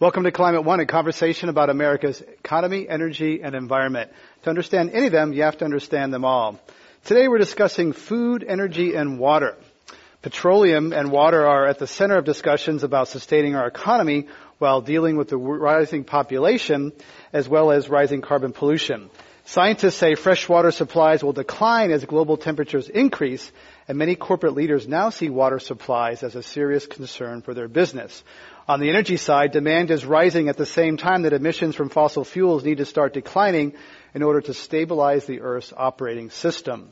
Welcome to Climate One, a conversation about America's economy, energy, and environment. To understand any of them, you have to understand them all. Today we're discussing food, energy, and water. Petroleum and water are at the center of discussions about sustaining our economy while dealing with the rising population as well as rising carbon pollution. Scientists say freshwater supplies will decline as global temperatures increase, and many corporate leaders now see water supplies as a serious concern for their business. On the energy side, demand is rising at the same time that emissions from fossil fuels need to start declining in order to stabilize the Earth's operating system.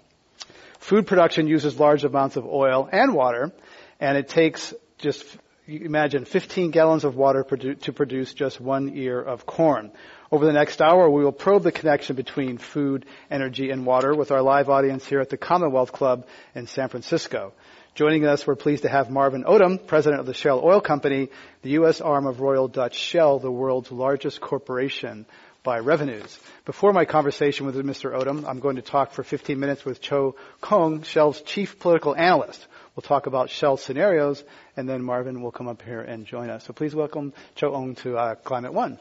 Food production uses large amounts of oil and water, and it takes just imagine 15 gallons of water to produce just one ear of corn. Over the next hour, we will probe the connection between food, energy, and water with our live audience here at the Commonwealth Club in San Francisco. Joining us, we're pleased to have Marvin Odum, president of the Shell Oil Company, the U.S. arm of Royal Dutch Shell, the world's largest corporation by revenues. Before my conversation with Mr. Odum, I'm going to talk for 15 minutes with Cho Khong, Shell's chief political analyst. We'll talk about Shell scenarios, and then Marvin will come up here and join us. So please welcome Cho Ong to uh, Climate One.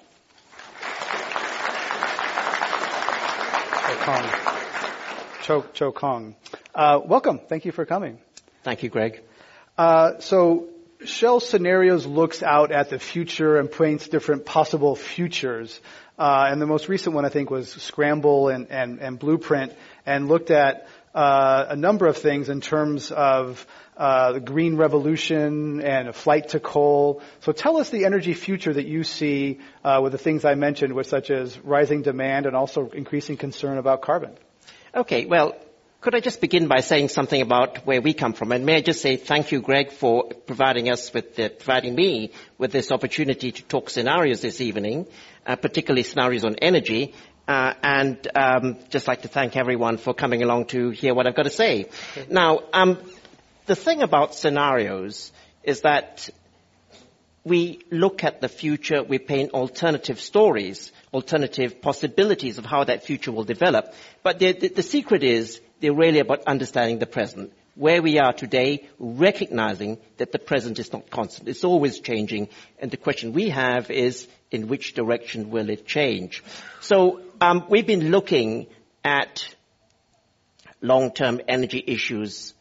Cho Khong. Cho, Cho Khong. Uh, welcome. Thank you for coming. Thank you, Greg. Uh, so Shell Scenarios looks out at the future and paints different possible futures. Uh, and the most recent one, I think, was Scramble and, and, and Blueprint, and looked at uh, a number of things in terms of uh, the green revolution and a flight to coal. So tell us the energy future that you see uh, with the things I mentioned, with such as rising demand and also increasing concern about carbon. Okay, well, could I just begin by saying something about where we come from? And may I just say thank you, Greg, for providing us with the, providing me with this opportunity to talk scenarios this evening, uh, particularly scenarios on energy. Uh, and um, just like to thank everyone for coming along to hear what I've got to say. Okay. Now, um, the thing about scenarios is that we look at the future, we paint alternative stories, alternative possibilities of how that future will develop. But the, the, the secret is they're really about understanding the present. Where we are today, recognizing that the present is not constant. It's always changing. And the question we have is, in which direction will it change? So, um, we've been looking at long-term energy issues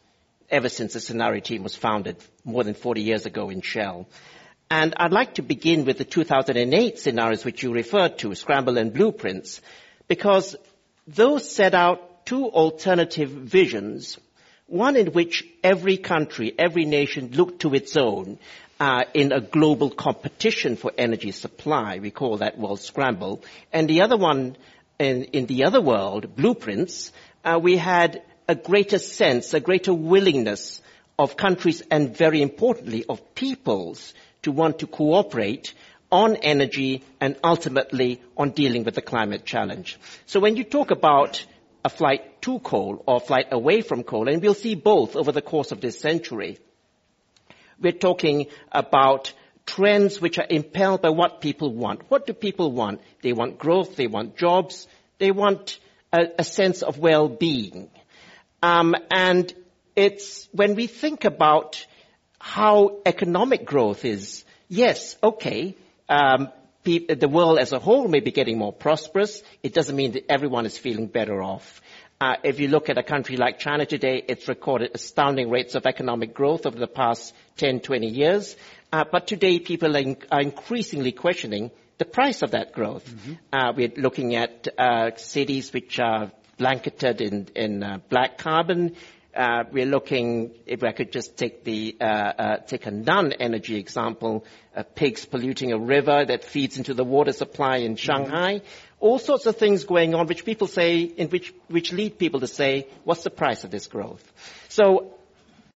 ever since the scenario team was founded more than 40 years ago in Shell. And I'd like to begin with the 2008 scenarios which you referred to, Scramble and Blueprints, because those set out two alternative visions, one in which every country, every nation looked to its own uh, in a global competition for energy supply. We call that world scramble. And the other one, in, in the other world, blueprints, uh, we had a greater sense, a greater willingness of countries and very importantly of peoples to want to cooperate on energy and ultimately on dealing with the climate challenge. So when you talk about a flight to coal or flight away from coal, and we'll see both over the course of this century. We're talking about trends which are impelled by what people want. What do people want? They want growth, they want jobs, they want a, a sense of well-being. Um, and it's when we think about how economic growth is, yes, okay, um, the world as a whole may be getting more prosperous. It doesn't mean that everyone is feeling better off. Uh, if you look at a country like China today, it's recorded astounding rates of economic growth over the past 10, 20 years. Uh, but today, people are, in, are, increasingly questioning the price of that growth. Mm-hmm. Uh, we're looking at uh, cities which are blanketed in, in uh, black carbon. Uh, we're looking, if I could just take the, uh, uh, take a non-energy example, uh, pigs polluting a river that feeds into the water supply in Shanghai. Mm-hmm. All sorts of things going on which people say, in which, which lead people to say, what's the price of this growth? So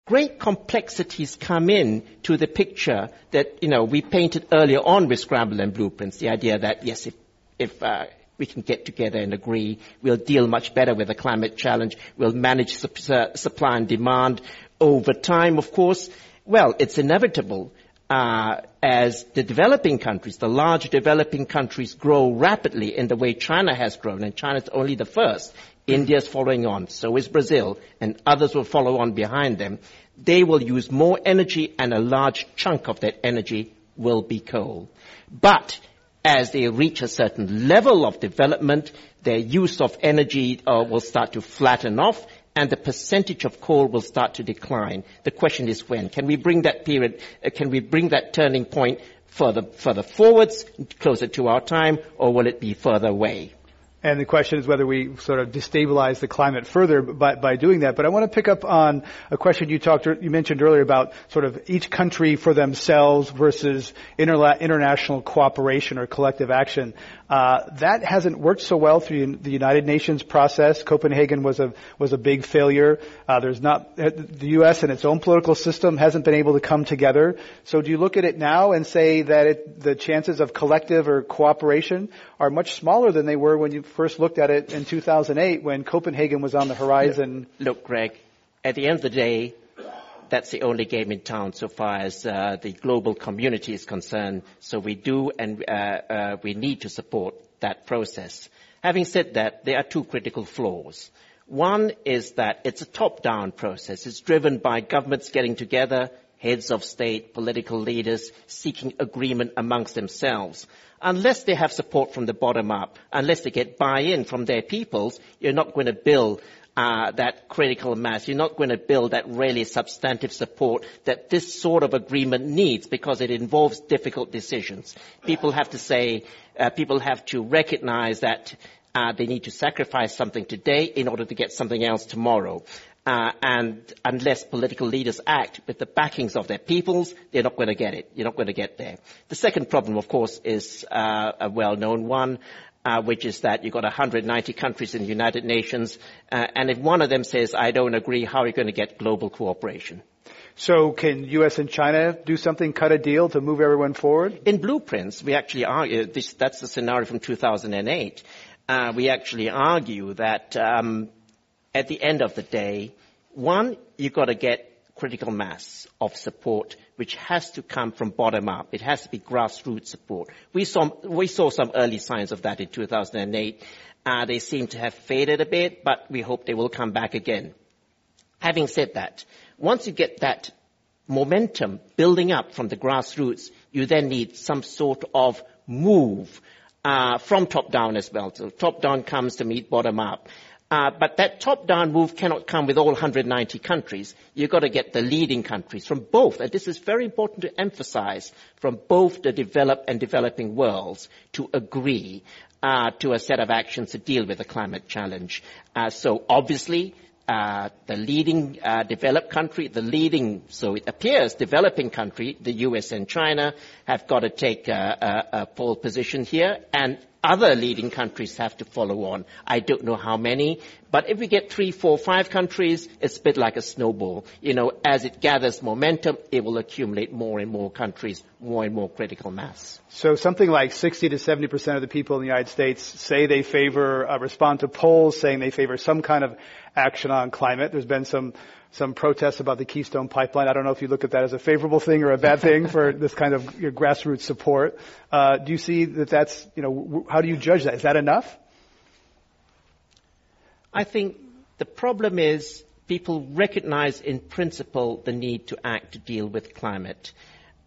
great complexities come in to the picture that, you know, we painted earlier on with Scramble and Blueprints. The idea that, yes, if, if uh, we can get together and agree, we'll deal much better with the climate challenge, we'll manage supply and demand over time, of course. Well, it's inevitable. Uh, as the developing countries, the large developing countries grow rapidly in the way China has grown, and China is only the first India is following on, so is Brazil, and others will follow on behind them. They will use more energy and a large chunk of that energy will be coal. But as they reach a certain level of development, their use of energy uh, will start to flatten off and the percentage of coal will start to decline. The question is when. Can we bring that period, uh, can we bring that turning point further, further forwards, closer to our time, or will it be further away? And the question is whether we sort of destabilize the climate further by, by doing that. But I want to pick up on a question you talked, you mentioned earlier about sort of each country for themselves versus interla- international cooperation or collective action. Uh, that hasn't worked so well through the United Nations process. Copenhagen was a was a big failure. Uh, there's not the U.S. and its own political system hasn't been able to come together. So do you look at it now and say that it, the chances of collective or cooperation are much smaller than they were when you first looked at it in 2008 when Copenhagen was on the horizon? Look, Greg, at the end of the day, that's the only game in town so far as uh, the global community is concerned. So we do and uh, uh, we need to support that process. Having said that, there are two critical flaws. One is that it's a top-down process. It's driven by governments getting together, heads of state, political leaders seeking agreement amongst themselves. Unless they have support from the bottom up, unless they get buy-in from their peoples, you're not going to build uh, that critical mass. You're not going to build that really substantive support that this sort of agreement needs because it involves difficult decisions. People have to say, uh, people have to recognize that uh, they need to sacrifice something today in order to get something else tomorrow. Uh, and unless political leaders act with the backings of their peoples, they're not going to get it. You're not going to get there. The second problem, of course, is uh, a well-known one, uh, which is that you've got 190 countries in the United Nations, uh, and if one of them says, I don't agree, how are you going to get global cooperation? So can U.S. and China do something, cut a deal to move everyone forward? In blueprints, we actually argue, this, that's the scenario from 2008, uh, we actually argue that um, at the end of the day, one, you've got to get critical mass of support which has to come from bottom up. It has to be grassroots support. We saw, we saw some early signs of that in 2008. Uh, they seem to have faded a bit, but we hope they will come back again. Having said that, once you get that momentum building up from the grassroots, you then need some sort of move uh, from top down as well. So top down comes to meet bottom up. Uh, but that top-down move cannot come with all 190 countries. You've got to get the leading countries from both, and this is very important to emphasize, from both the developed and developing worlds to agree uh, to a set of actions to deal with the climate challenge. Uh, so obviously, uh, the leading uh, developed country, the leading, so it appears, developing country, the US and China, have got to take a, a, a pole position here, and other leading countries have to follow on. I don't know how many, but if we get three, four, five countries, it's a bit like a snowball. You know, as it gathers momentum, it will accumulate more and more countries, more and more critical mass. So something like 60 to 70 percent of the people in the United States say they favor, uh, respond to polls saying they favor some kind of action on climate. There's been some some protests about the Keystone Pipeline. I don't know if you look at that as a favorable thing or a bad thing for this kind of your grassroots support. Uh, do you see that that's, you know, how do you judge that? Is that enough? I think the problem is people recognize in principle the need to act to deal with climate.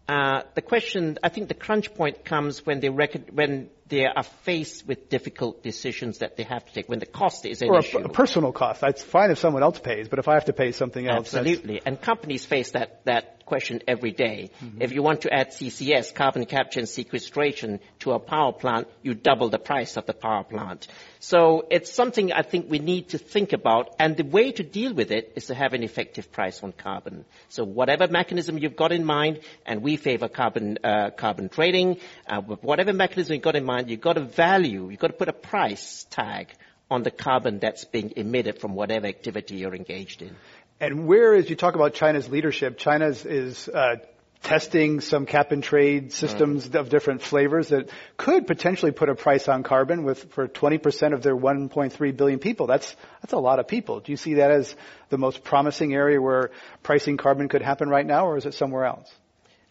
Uh, the question, I think the crunch point comes when they, rec- when they are faced with difficult decisions that they have to take when the cost is an or issue. A, a personal cost. It's fine if someone else pays, but if I have to pay something else. Absolutely. And companies face that, that question every day. Mm-hmm. If you want to add CCS, carbon capture and sequestration, to a power plant, you double the price of the power plant. So it's something I think we need to think about, and the way to deal with it is to have an effective price on carbon. So whatever mechanism you've got in mind, and we favor carbon, uh, carbon trading, uh, whatever mechanism you've got in mind, mind, you've got to value, you've got to put a price tag on the carbon that's being emitted from whatever activity you're engaged in. And where is, you talk about China's leadership, China is, uh, testing some cap and trade systems mm. of different flavors that could potentially put a price on carbon with, for 20% of their 1.3 billion people. That's, that's a lot of people. Do you see that as the most promising area where pricing carbon could happen right now, or is it somewhere else?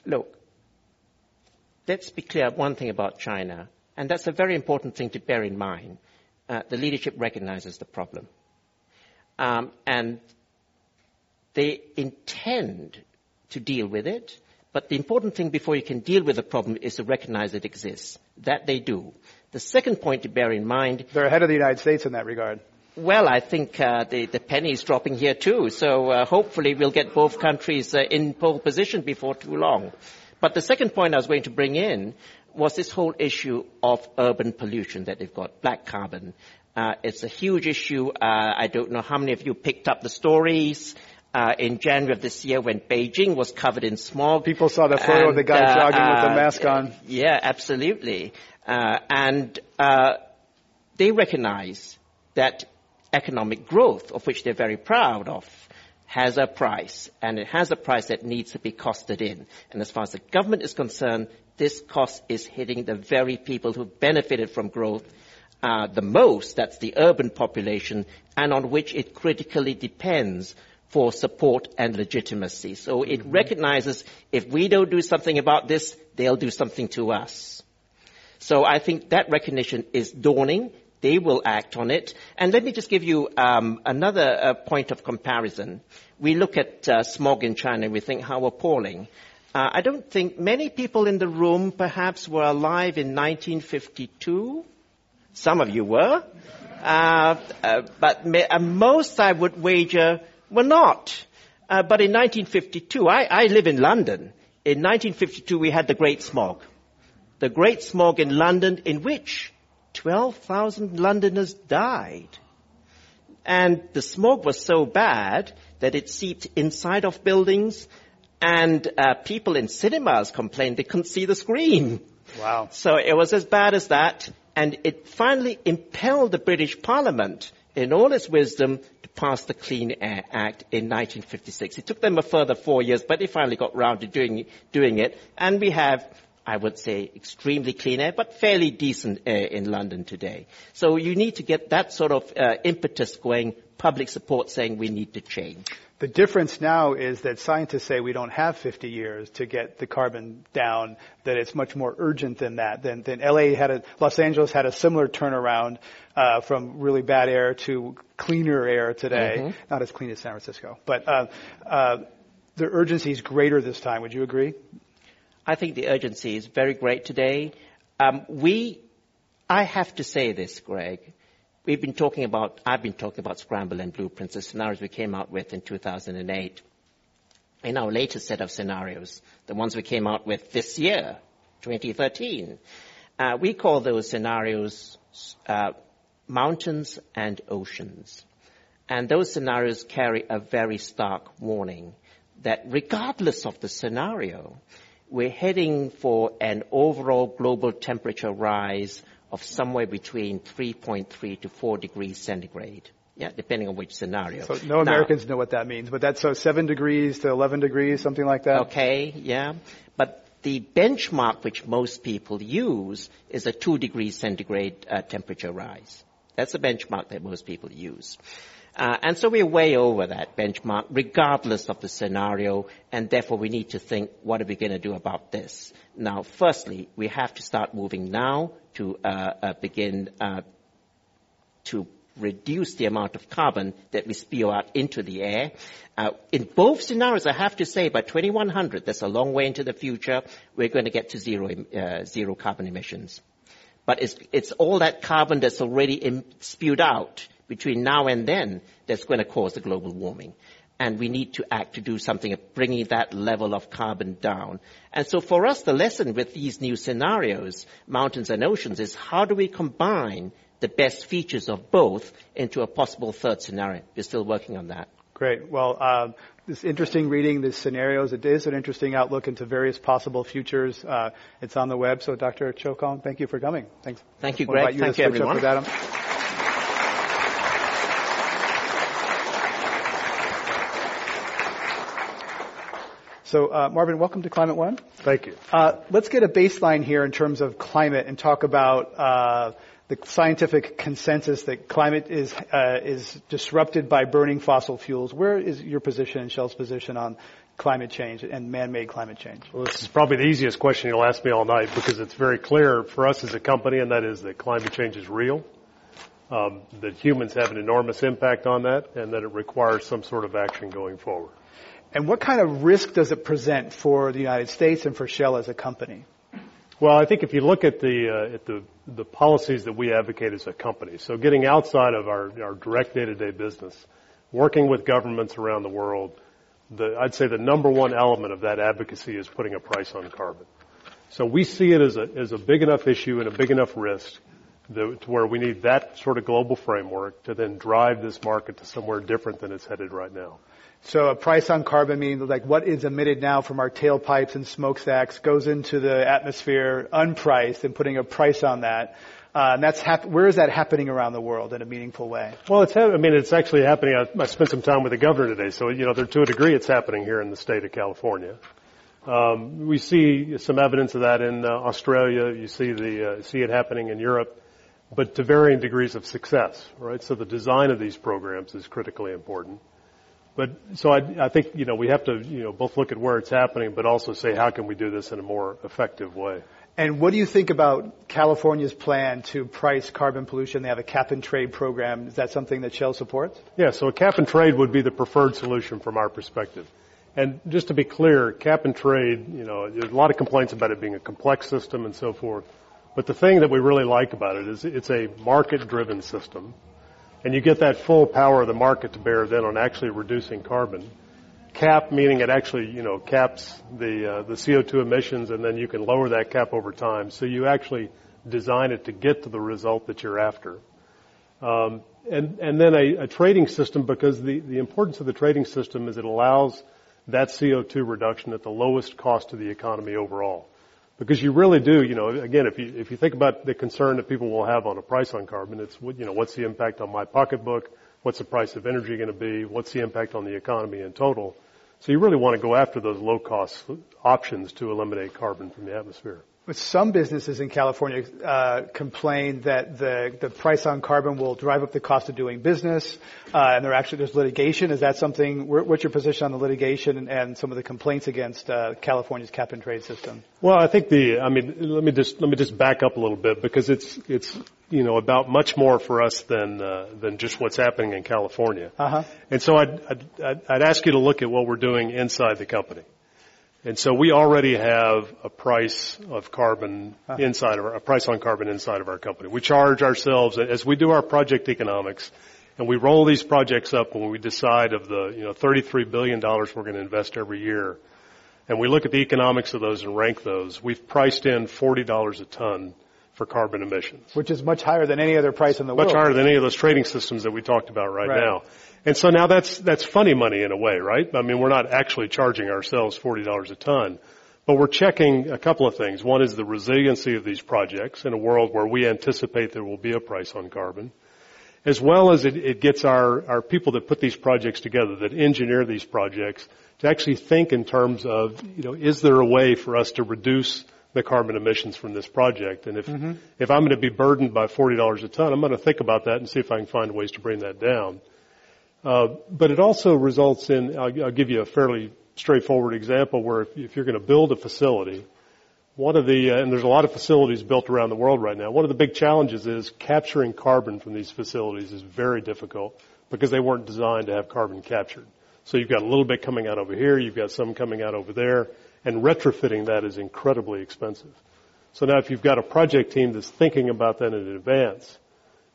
Look, let's be clear one thing about China, and that's a very important thing to bear in mind. Uh, the leadership recognizes the problem. Um, and they intend to deal with it, but the important thing before you can deal with the problem is to recognize it exists. That they do. The second point to bear in mind. They're ahead of the United States in that regard. Well, I think uh, the, the penny is dropping here too, so uh, hopefully we'll get both countries uh, in pole position before too long. But the second point I was going to bring in was this whole issue of urban pollution that they've got, black carbon. Uh, it's a huge issue. Uh, I don't know how many of you picked up the stories. Uh, in January of this year when Beijing was covered in smog. People saw the photo and, of the guy uh, jogging with the uh, mask on. Yeah, absolutely. Uh, and they recognize that economic growth, of which they're very proud of, has a price, and it has a price that needs to be costed in. And as far as the government is concerned, this cost is hitting the very people who benefited from growth uh, the most, that's the urban population, and on which it critically depends for support and legitimacy. So it mm-hmm. recognizes if we don't do something about this, they'll do something to us. So I think that recognition is dawning. They will act on it. And let me just give you um, another uh, point of comparison. We look at uh, smog in China and we think how appalling. Uh, I don't think many people in the room perhaps were alive in 1952. Some of you were. Uh, uh, but uh, most, I would wager, were not. but in 1952, I, I live in London. In 1952, we had the Great Smog. The Great Smog in London, in which 12,000 Londoners died. And the smog was so bad that it seeped inside of buildings and uh, people in cinemas complained they couldn't see the screen. Wow. So it was as bad as that. And it finally impelled the British Parliament in all its wisdom to pass the Clean Air Act in 1956. It took them a further four years, but they finally got round to doing, doing it. And we have I would say, extremely clean air, but fairly decent air in London today. So you need to get that sort of uh, impetus going, public support saying we need to change. The difference now is that scientists say we don't have 50 years to get the carbon down, that it's much more urgent than that. Than, LA had a, Los Angeles had a similar turnaround uh, from really bad air to cleaner air today. Mm-hmm. Not as clean as San Francisco, but uh, uh, the urgency is greater this time. Would you agree? I think the urgency is very great today. Um, we, I have to say this, Greg. We've been talking about, I've been talking about scramble and blueprints, the scenarios we came out with in 2008. In our latest set of scenarios, the ones we came out with this year, 2013, uh, we call those scenarios uh, mountains and oceans. And those scenarios carry a very stark warning that regardless of the scenario, we're heading for an overall global temperature rise of somewhere between 3.3 to 4 degrees centigrade. Yeah, depending on which scenario. So no Americans now, know what that means, but that's so 7 degrees to 11 degrees, something like that? Okay, yeah. But the benchmark which most people use is a 2 degrees centigrade uh, temperature rise. That's the benchmark that most people use. Uh, and so we're way over that benchmark, regardless of the scenario, and therefore we need to think, what are we going to do about this? Now, firstly, we have to start moving now to uh, uh, begin uh, to reduce the amount of carbon that we spew out into the air. Uh, in both scenarios, I have to say, by 2100, that's a long way into the future, we're going to get to zero, uh, zero carbon emissions. But it's, it's all that carbon that's already Im- spewed out between now and then that's going to cause the global warming. And we need to act to do something of bringing that level of carbon down. And so for us, the lesson with these new scenarios, mountains and oceans, is how do we combine the best features of both into a possible third scenario? We're still working on that. Great. Well, uh, it's interesting reading the scenarios. It is an interesting outlook into various possible futures. Uh, it's on the web. So, Dr. Cho Khong, thank you for coming. Thanks. Thank you, Greg. You thank you, everyone. So, uh, Marvin, welcome to Climate One. Thank you. Uh, let's get a baseline here in terms of climate and talk about uh, the scientific consensus that climate is uh, is disrupted by burning fossil fuels. Where is your position and Shell's position on climate change and man-made climate change? Well, this is probably the easiest question you'll ask me all night because it's very clear for us as a company, and that is that climate change is real. Um, that humans have an enormous impact on that, and that it requires some sort of action going forward. And what kind of risk does it present for the United States and for Shell as a company? Well, I think if you look at the uh, at the the policies that we advocate as a company, so getting outside of our our direct day-to-day business, working with governments around the world, the I'd say the number one element of that advocacy is putting a price on carbon. So we see it as a as a big enough issue and a big enough risk that, to where we need that sort of global framework to then drive this market to somewhere different than it's headed right now. So a price on carbon means like what is emitted now from our tailpipes and smokestacks goes into the atmosphere unpriced and putting a price on that. Uh, and that's hap- where is that happening around the world in a meaningful way? Well, it's ha- I mean it's actually happening. I, I spent some time with the governor today, so you know there, to a degree it's happening here in the state of California. Um, we see some evidence of that in uh, Australia. You see the uh, see it happening in Europe, but to varying degrees of success, right? So the design of these programs is critically important. But so I, I think you know we have to you know both look at where it's happening, but also say how can we do this in a more effective way. And what do you think about California's plan to price carbon pollution? They have a cap and trade program. Is that something that Shell supports? Yeah, so a cap and trade would be the preferred solution from our perspective. And just to be clear, cap and trade, you know, there's a lot of complaints about it being a complex system and so forth. But the thing that we really like about it is it's a market driven system and you get that full power of the market to bear then on actually reducing carbon. Cap meaning it actually, you know, caps the uh, the CO2 emissions, and then you can lower that cap over time. So you actually design it to get to the result that you're after. Um, and and then a, a trading system because the the importance of the trading system is it allows that CO2 reduction at the lowest cost to the economy overall. Because you really do, you know, again, if you, if you think about the concern that people will have on a price on carbon, it's, you know, what's the impact on my pocketbook? What's the price of energy going to be? What's the impact on the economy in total? So you really want to go after those low cost options to eliminate carbon from the atmosphere. But some businesses in California uh, complain that the the price on carbon will drive up the cost of doing business, uh, and there actually there's litigation. Is that something? What's your position on the litigation and, and some of the complaints against uh, California's cap and trade system? Well, I think the I mean let me just let me just back up a little bit because it's it's you know about much more for us than uh, than just what's happening in California. Uh-huh. And so I'd, I'd I'd ask you to look at what we're doing inside the company. And so we already have a price of carbon inside of our, a price on carbon inside of our company. We charge ourselves as we do our project economics and we roll these projects up when we decide of the, you know, $33 billion we're going to invest every year. And we look at the economics of those and rank those. We've priced in $40 a ton for carbon emissions. Which is much higher than any other price in the much world. Much higher than any of those trading systems that we talked about right, right. now. And so now that's, that's funny money in a way, right? I mean, we're not actually charging ourselves $40 a ton, but we're checking a couple of things. One is the resiliency of these projects in a world where we anticipate there will be a price on carbon, as well as it, it gets our, our people that put these projects together, that engineer these projects, to actually think in terms of, you know, is there a way for us to reduce the carbon emissions from this project? And if, mm-hmm. if I'm going to be burdened by $40 a ton, I'm going to think about that and see if I can find ways to bring that down. Uh, but it also results in, I'll, I'll, give you a fairly straightforward example where if, if you're going to build a facility, one of the, uh, and there's a lot of facilities built around the world right now, one of the big challenges is capturing carbon from these facilities is very difficult because they weren't designed to have carbon captured. So you've got a little bit coming out over here, you've got some coming out over there, and retrofitting that is incredibly expensive. So now if you've got a project team that's thinking about that in advance,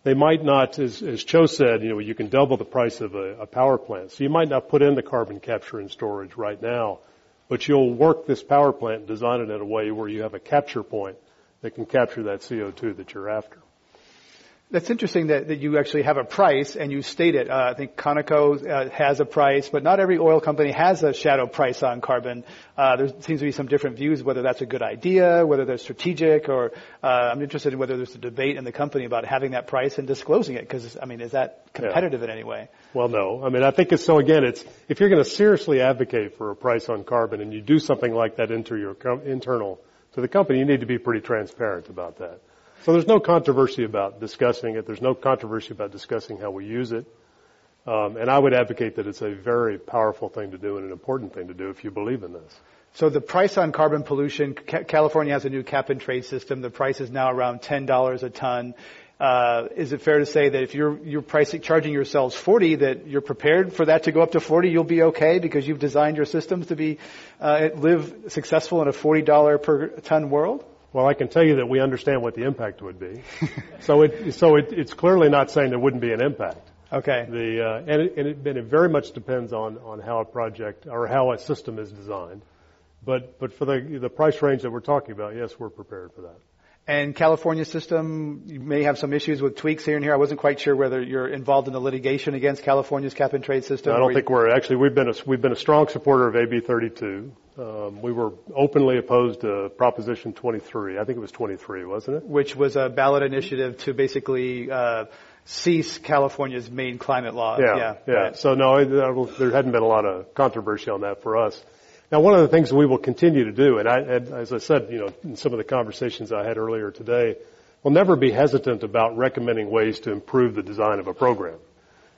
they might not, as, as Cho said, you know, you can double the price of a, a power plant. So you might not put in the carbon capture and storage right now, but you'll work this power plant and design it in a way where you have a capture point that can capture that CO2 that you're after. That's interesting that, that you actually have a price and you state it. Uh, I think Conoco uh, has a price, but not every oil company has a shadow price on carbon. Uh, there seems to be some different views whether that's a good idea, whether they're strategic, or uh, I'm interested in whether there's a debate in the company about having that price and disclosing it. Because I mean, is that competitive yeah. in any way? Well, no. I mean, I think it's so. Again, it's if you're going to seriously advocate for a price on carbon and you do something like that into your com- internal to the company, you need to be pretty transparent about that. So there's no controversy about discussing it. There's no controversy about discussing how we use it. Um, and I would advocate that it's a very powerful thing to do and an important thing to do if you believe in this. So the price on carbon pollution, California has a new cap and trade system. The price is now around $10 a ton. Uh, is it fair to say that if you're, you're pricing, charging yourselves 40, that you're prepared for that to go up to 40, you'll be okay because you've designed your systems to be, uh, live successful in a $40 per ton world? Well, I can tell you that we understand what the impact would be. so it, so it, it's clearly not saying there wouldn't be an impact. Okay. The, uh, and, it, and, it, and it very much depends on, on how a project or how a system is designed. But, but for the, the price range that we're talking about, yes, we're prepared for that. And California system, you may have some issues with tweaks here and here. I wasn't quite sure whether you're involved in the litigation against California's cap and trade system. No, I don't think we're actually. We've been a, we've been a strong supporter of AB 32. Um, we were openly opposed to Proposition 23. I think it was 23, wasn't it? Which was a ballot initiative to basically uh, cease California's main climate law. Yeah, yeah. yeah. Right. So no, there hadn't been a lot of controversy on that for us. Now, one of the things we will continue to do, and, I, as I said, you know, in some of the conversations I had earlier today, we'll never be hesitant about recommending ways to improve the design of a program.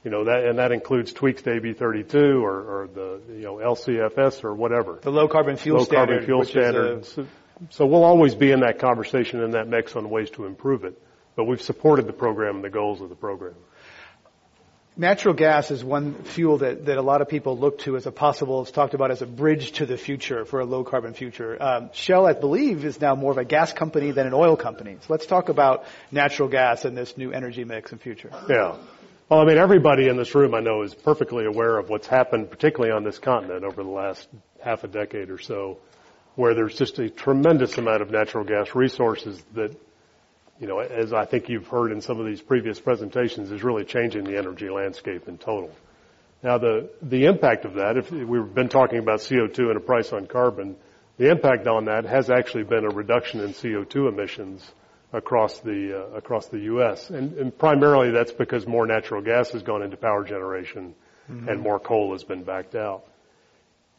You know, that, and that includes tweaks to AB 32 or, or the, you know, LCFS or whatever. The low carbon fuel low standard. carbon fuel standard. So, so we'll always be in that conversation and that mix on ways to improve it. But we've supported the program and the goals of the program. Natural gas is one fuel that, that a lot of people look to as a possible, it's talked about as a bridge to the future for a low carbon future. Um, Shell, I believe, is now more of a gas company than an oil company. So let's talk about natural gas and this new energy mix in future. Yeah. Well, I mean, everybody in this room I know is perfectly aware of what's happened, particularly on this continent over the last half a decade or so, where there's just a tremendous amount of natural gas resources that you know, as I think you've heard in some of these previous presentations, is really changing the energy landscape in total. Now, the, the impact of that, if we've been talking about CO2 and a price on carbon, the impact on that has actually been a reduction in CO2 emissions across the uh, across the U.S. And, and, primarily that's because more natural gas has gone into power generation, mm-hmm. and more coal has been backed out.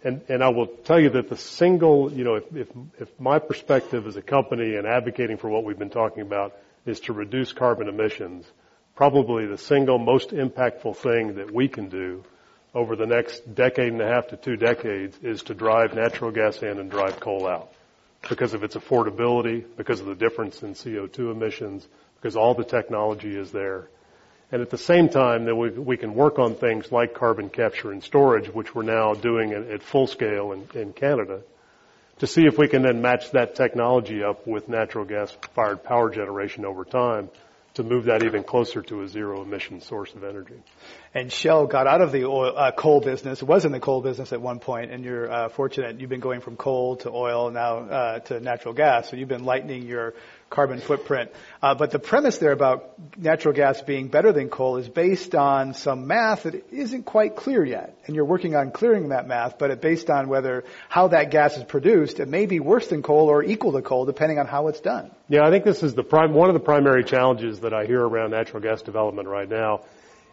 And, and I will tell you that the single, you know, if, if, if my perspective as a company and advocating for what we've been talking about is to reduce carbon emissions, probably the single most impactful thing that we can do over the next decade and a half to two decades is to drive natural gas in and drive coal out because of its affordability, because of the difference in CO2 emissions, because all the technology is there. And at the same time, that we, we can work on things like carbon capture and storage, which we're now doing at, at full scale in, in Canada, to see if we can then match that technology up with natural gas fired power generation over time to move that even closer to a zero emission source of energy. And Shell got out of the oil, uh, coal business. Was in the coal business at one point, and you're uh, fortunate. You've been going from coal to oil now uh, to natural gas. So you've been lightening your carbon footprint. Uh, but the premise there about natural gas being better than coal is based on some math that isn't quite clear yet. And you're working on clearing that math, but it's based on whether how that gas is produced. It may be worse than coal or equal to coal, depending on how it's done. Yeah, I think this is the prime, one of the primary challenges that I hear around natural gas development right now.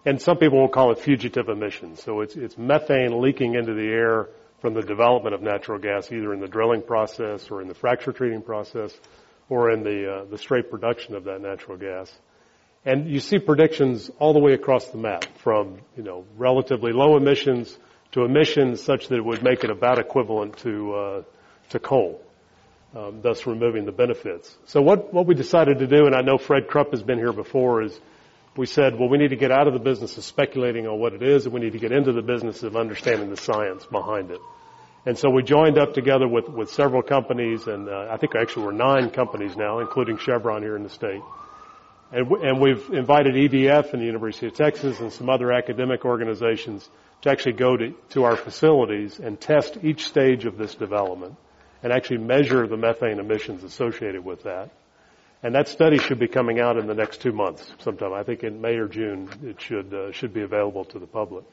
And some people will call it fugitive emissions. So it's, it's methane leaking into the air from the development of natural gas, either in the drilling process or in the fracture treating process or in the, uh, the straight production of that natural gas. And you see predictions all the way across the map from, you know, relatively low emissions to emissions such that it would make it about equivalent to, uh, to coal, um, thus removing the benefits. So what, what we decided to do, and I know Fred Krupp has been here before, is we said, well, we need to get out of the business of speculating on what it is, and we need to get into the business of understanding the science behind it. And so we joined up together with, with several companies, and uh, I think actually we're nine companies now, including Chevron here in the state. And, w- and we've invited EDF and the University of Texas and some other academic organizations to actually go to, to our facilities and test each stage of this development and actually measure the methane emissions associated with that. And that study should be coming out in the next two months sometime. I think in May or June it should, uh, should be available to the public.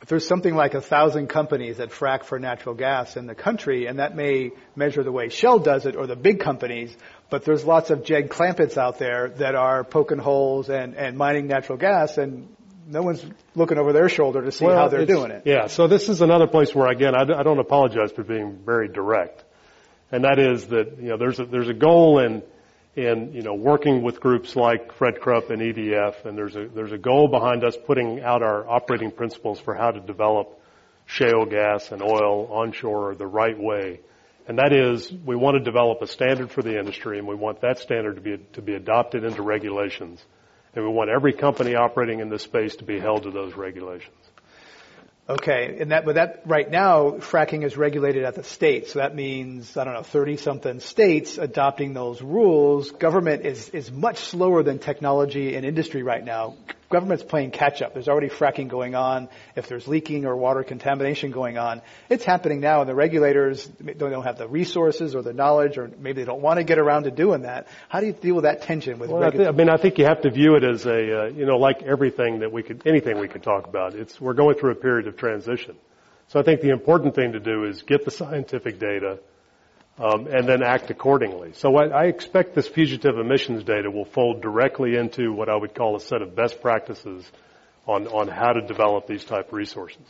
But there's something like a thousand companies that frack for natural gas in the country, and that may measure the way Shell does it or the big companies, but there's lots of Jed Clampets out there that are poking holes and, and mining natural gas, and no one's looking over their shoulder to see well, how they're doing it. Yeah, so this is another place where, again, I, I don't apologize for being very direct. And that is that, you know, there's a, there's a goal in, in, you know, working with groups like Fred Krupp and EDF, and there's a, there's a goal behind us putting out our operating principles for how to develop shale gas and oil onshore the right way. And that is, we want to develop a standard for the industry, and we want that standard to be, to be adopted into regulations. And we want every company operating in this space to be held to those regulations. Okay, and that, but that right now, fracking is regulated at the state, so that means I don't know, thirty something states adopting those rules. Government is is much slower than technology and industry right now government's playing catch up. There's already fracking going on. If there's leaking or water contamination going on, it's happening now and the regulators don't have the resources or the knowledge or maybe they don't want to get around to doing that. How do you deal with that tension with well, I, th- I mean, I think you have to view it as a, uh, you know, like everything that we could, anything we could talk about. It's, we're going through a period of transition. So I think the important thing to do is get the scientific data, um, and then act accordingly. So I, I expect this fugitive emissions data will fold directly into what I would call a set of best practices on, on how to develop these type resources.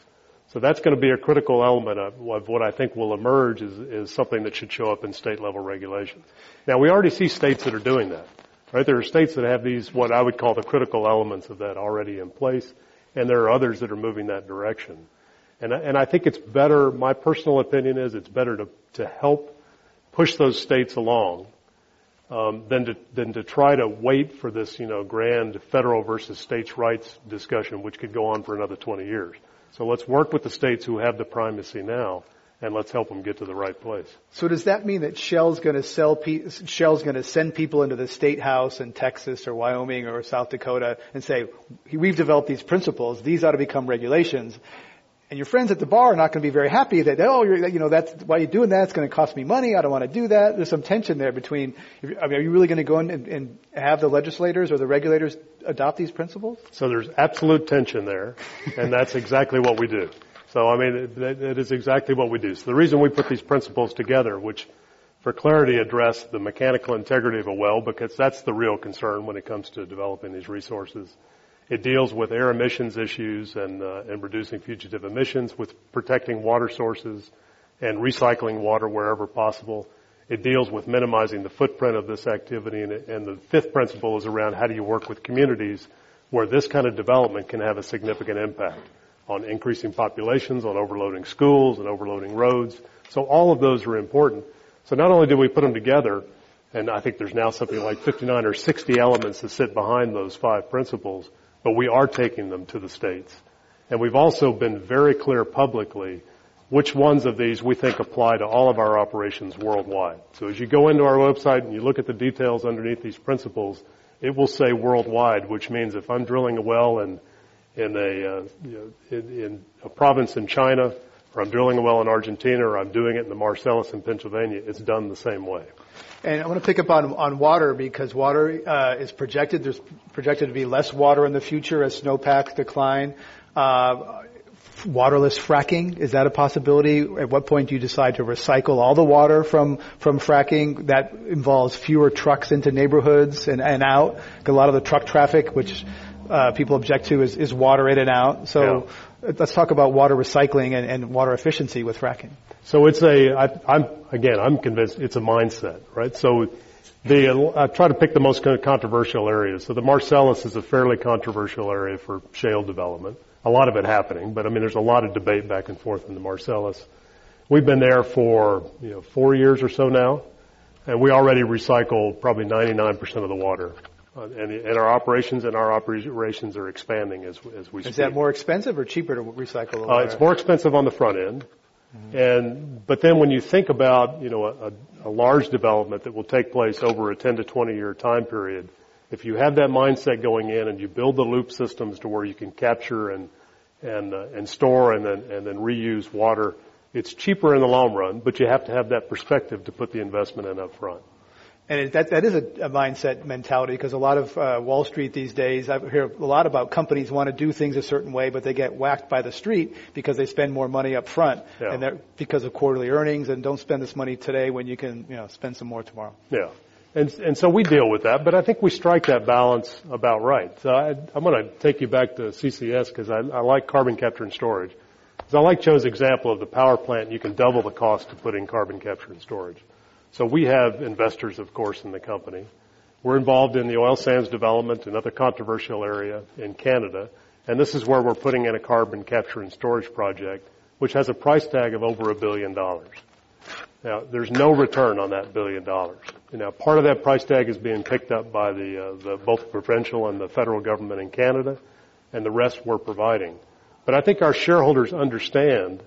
So that's going to be a critical element of, of what I think will emerge is, is something that should show up in state level regulations. Now we already see states that are doing that. Right? There are states that have these, what I would call the critical elements of that already in place, and there are others that are moving that direction. And, and I think it's better, my personal opinion is it's better to, to help push those states along um, than to than to try to wait for this you know grand federal versus states rights discussion, which could go on for another 20 years. So let's work with the states who have the primacy now, and let's help them get to the right place. So does that mean that Shell's going to sell pe- Shell's going to send people into the state house in Texas or Wyoming or South Dakota and say, "We've developed these principles; these ought to become regulations," And your friends at the bar are not going to be very happy that, oh, you're, you know, that's, why are you doing that? It's going to cost me money. I don't want to do that. There's some tension there between, I mean, are you really going to go in and, and have the legislators or the regulators adopt these principles? So there's absolute tension there, and that's exactly what we do. So, I mean, it, it is exactly what we do. So the reason we put these principles together, which for clarity address the mechanical integrity of a well, because that's the real concern when it comes to developing these resources, it deals with air emissions issues and, uh, and reducing fugitive emissions, with protecting water sources and recycling water wherever possible. It deals with minimizing the footprint of this activity. And, and the fifth principle is around how do you work with communities where this kind of development can have a significant impact on increasing populations, on overloading schools and overloading roads. So all of those are important. So not only do we put them together, and I think there's now something like 59 or 60 elements that sit behind those five principles, but we are taking them to the states. And we've also been very clear publicly which ones of these we think apply to all of our operations worldwide. So as you go into our website and you look at the details underneath these principles, it will say worldwide, which means if I'm drilling a well in in a uh, in, in a province in China, or I'm drilling a well in Argentina, or I'm doing it in the Marcellus in Pennsylvania, it's done the same way. And I want to pick up on, on water because water uh, is projected. There's projected to be less water in the future as snowpacks decline. Uh, waterless fracking is that a possibility? At what point do you decide to recycle all the water from from fracking? That involves fewer trucks into neighborhoods and, and out. A lot of the truck traffic, which uh, people object to, is, is water in and out. So yeah. Let's talk about water recycling and, and water efficiency with fracking. So it's a, I, I'm, again, I'm convinced it's a mindset, right? So the, I try to pick the most controversial areas. So the Marcellus is a fairly controversial area for shale development. A lot of it happening, but I mean, there's a lot of debate back and forth in the Marcellus. We've been there for, you know, four years or so now, and we already recycle probably 99% of the water. Uh, and, and, our operations and our operations are expanding as, as we Is speak. that more expensive or cheaper to recycle the? Uh, it's more expensive on the front end. Mm-hmm. And, but then when you think about, you know, a, a large development that will take place over a 10 to 20 year time period, if you have that mindset going in and you build the loop systems to where you can capture and, and, uh, and store and then, and then reuse water, it's cheaper in the long run, but you have to have that perspective to put the investment in up front. And it, that that is a, a mindset mentality because a lot of uh, Wall Street these days, I hear a lot about companies want to do things a certain way, but they get whacked by the street because they spend more money up front, Yeah. and they're because of quarterly earnings, and don't spend this money today when you can, you know, spend some more tomorrow. Yeah. And, and so we deal with that, but I think we strike that balance about right. So I, I'm going to take you back to CCS because I, I like carbon capture and storage. Because I like Cho's example of the power plant. You can double the cost to put in carbon capture and storage. So we have investors, of course, in the company. We're involved in the oil sands development, another controversial area in Canada. And this is where we're putting in a carbon capture and storage project, which has a price tag of over a billion dollars. Now, there's no return on that billion dollars. Now, part of that price tag is being picked up by uh, both the provincial and the federal government in Canada, and the rest we're providing. But I think our shareholders understand,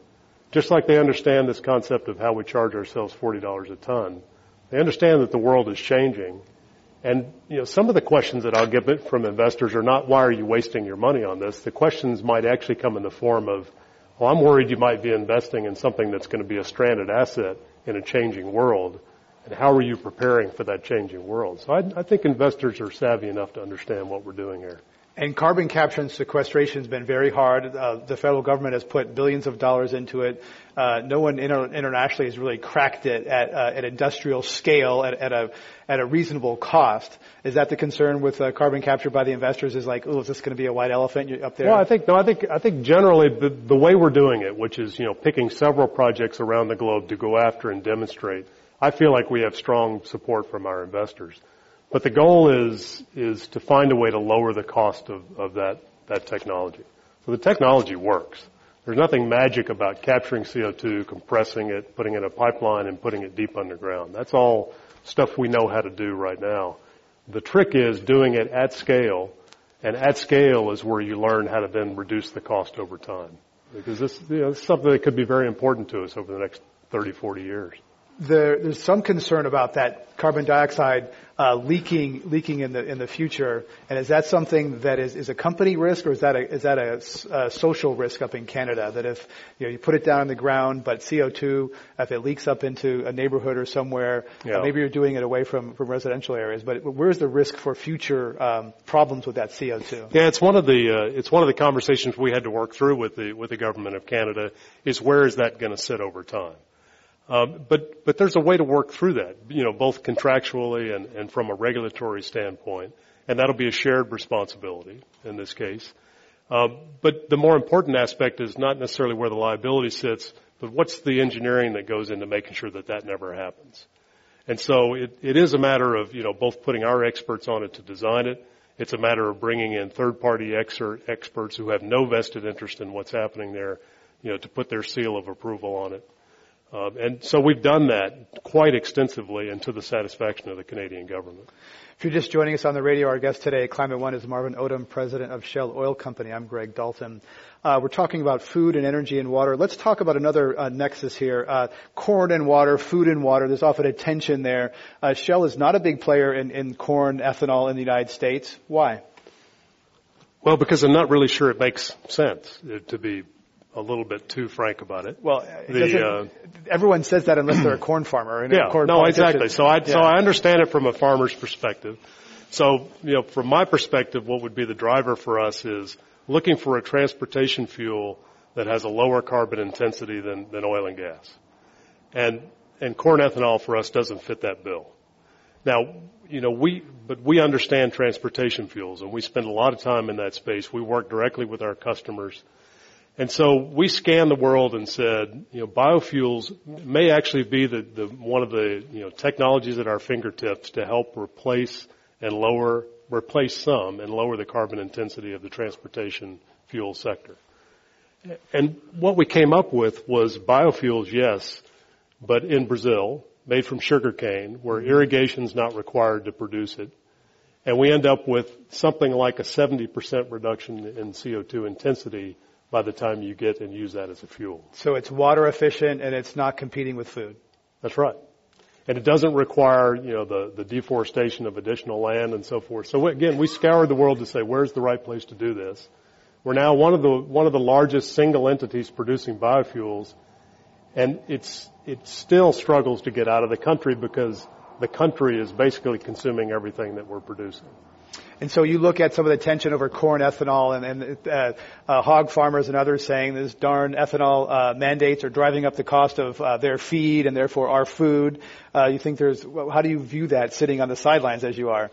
just like they understand this concept of how we charge ourselves forty dollars a ton. They understand that the world is changing, and you know, some of the questions that I'll get from investors are not why are you wasting your money on this. The questions might actually come in the form of, well, I'm worried you might be investing in something that's going to be a stranded asset in a changing world. And how are you preparing for that changing world? So I, I think investors are savvy enough to understand what we're doing here. And carbon capture and sequestration has been very hard. Uh, the federal government has put billions of dollars into it. Uh, no one inter- internationally has really cracked it at, uh, at industrial scale at, at, a at a reasonable cost. Is that the concern with uh, carbon capture by the investors? Is like, oh, is this going to be a white elephant up there? Well, I think no. I think I think generally the, the way we're doing it, which is you know picking several projects around the globe to go after and demonstrate, I feel like we have strong support from our investors. But the goal is is to find a way to lower the cost of, of that that technology. So the technology works. There's nothing magic about capturing CO2, compressing it, putting it in a pipeline, and putting it deep underground. That's all stuff we know how to do right now. The trick is doing it at scale, and at scale is where you learn how to then reduce the cost over time. Because this, you know, this is something that could be very important to us over the next 30, 40 years. There, there's some concern about that carbon dioxide uh, leaking leaking in the in the future. And is that something that is, is a company risk, or is that a is that a, a social risk up in Canada? That if you know you put it down on the ground, but CO2, if it leaks up into a neighborhood or somewhere, Yeah. uh, maybe you're doing it away from from residential areas. But where's the risk for future um, problems with that CO2? Yeah, it's one of the uh, it's one of the conversations we had to work through with the with the government of Canada is where is that going to sit over time. Um, but but there's a way to work through that, you know, both contractually and, and from a regulatory standpoint, and that'll be a shared responsibility in this case. Um, but the more important aspect is not necessarily where the liability sits, but what's the engineering that goes into making sure that that never happens. And so it, it is a matter of, you know, both putting our experts on it to design it. It's a matter of bringing in third-party exer- experts who have no vested interest in what's happening there, you know, to put their seal of approval on it. Um, and so we've done that quite extensively and to the satisfaction of the Canadian government. If you're just joining us on the radio, our guest today, Climate One, is Marvin Odum, president of Shell Oil Company. I'm Greg Dalton. Uh, we're talking about food and energy and water. Let's talk about another uh, nexus here: uh, corn and water, food and water. There's often a tension there. Uh, Shell is not a big player in, in corn ethanol in the United States. Why? Well, because I'm not really sure it makes sense, uh, to be a little bit too frank about it. Well, The, uh, everyone says that unless they're a corn farmer. Yeah, corn no, politician. exactly. So I, so I understand it from a farmer's perspective. So, you know, from my perspective, what would be the driver for us is looking for a transportation fuel that has a lower carbon intensity than, than oil and gas. And, and corn ethanol for us doesn't fit that bill. Now, you know, we, but we understand transportation fuels and we spend a lot of time in that space. We work directly with our customers. And so we scanned the world and said, you know, biofuels may actually be the, the one of the you know technologies at our fingertips to help replace and lower replace some and lower the carbon intensity of the transportation fuel sector. And what we came up with was biofuels, yes, but in Brazil, made from sugarcane, where mm-hmm. irrigation's not required to produce it. And we end up with something like a 70% reduction in CO2 intensity by the time you get and use that as a fuel. So it's water efficient and it's not competing with food. That's right. And it doesn't require, you know, the, the deforestation of additional land and so forth. So again, we scoured the world to say, where's the right place to do this? We're now one of the, one of the largest single entities producing biofuels. And it's, it still struggles to get out of the country because the country is basically consuming everything that we're producing. And so you look at some of the tension over corn ethanol and, and uh, uh, hog farmers and others saying this darn ethanol uh, mandates are driving up the cost of uh, their feed and therefore our food. Uh, you think there's, how do you view that sitting on the sidelines as you are?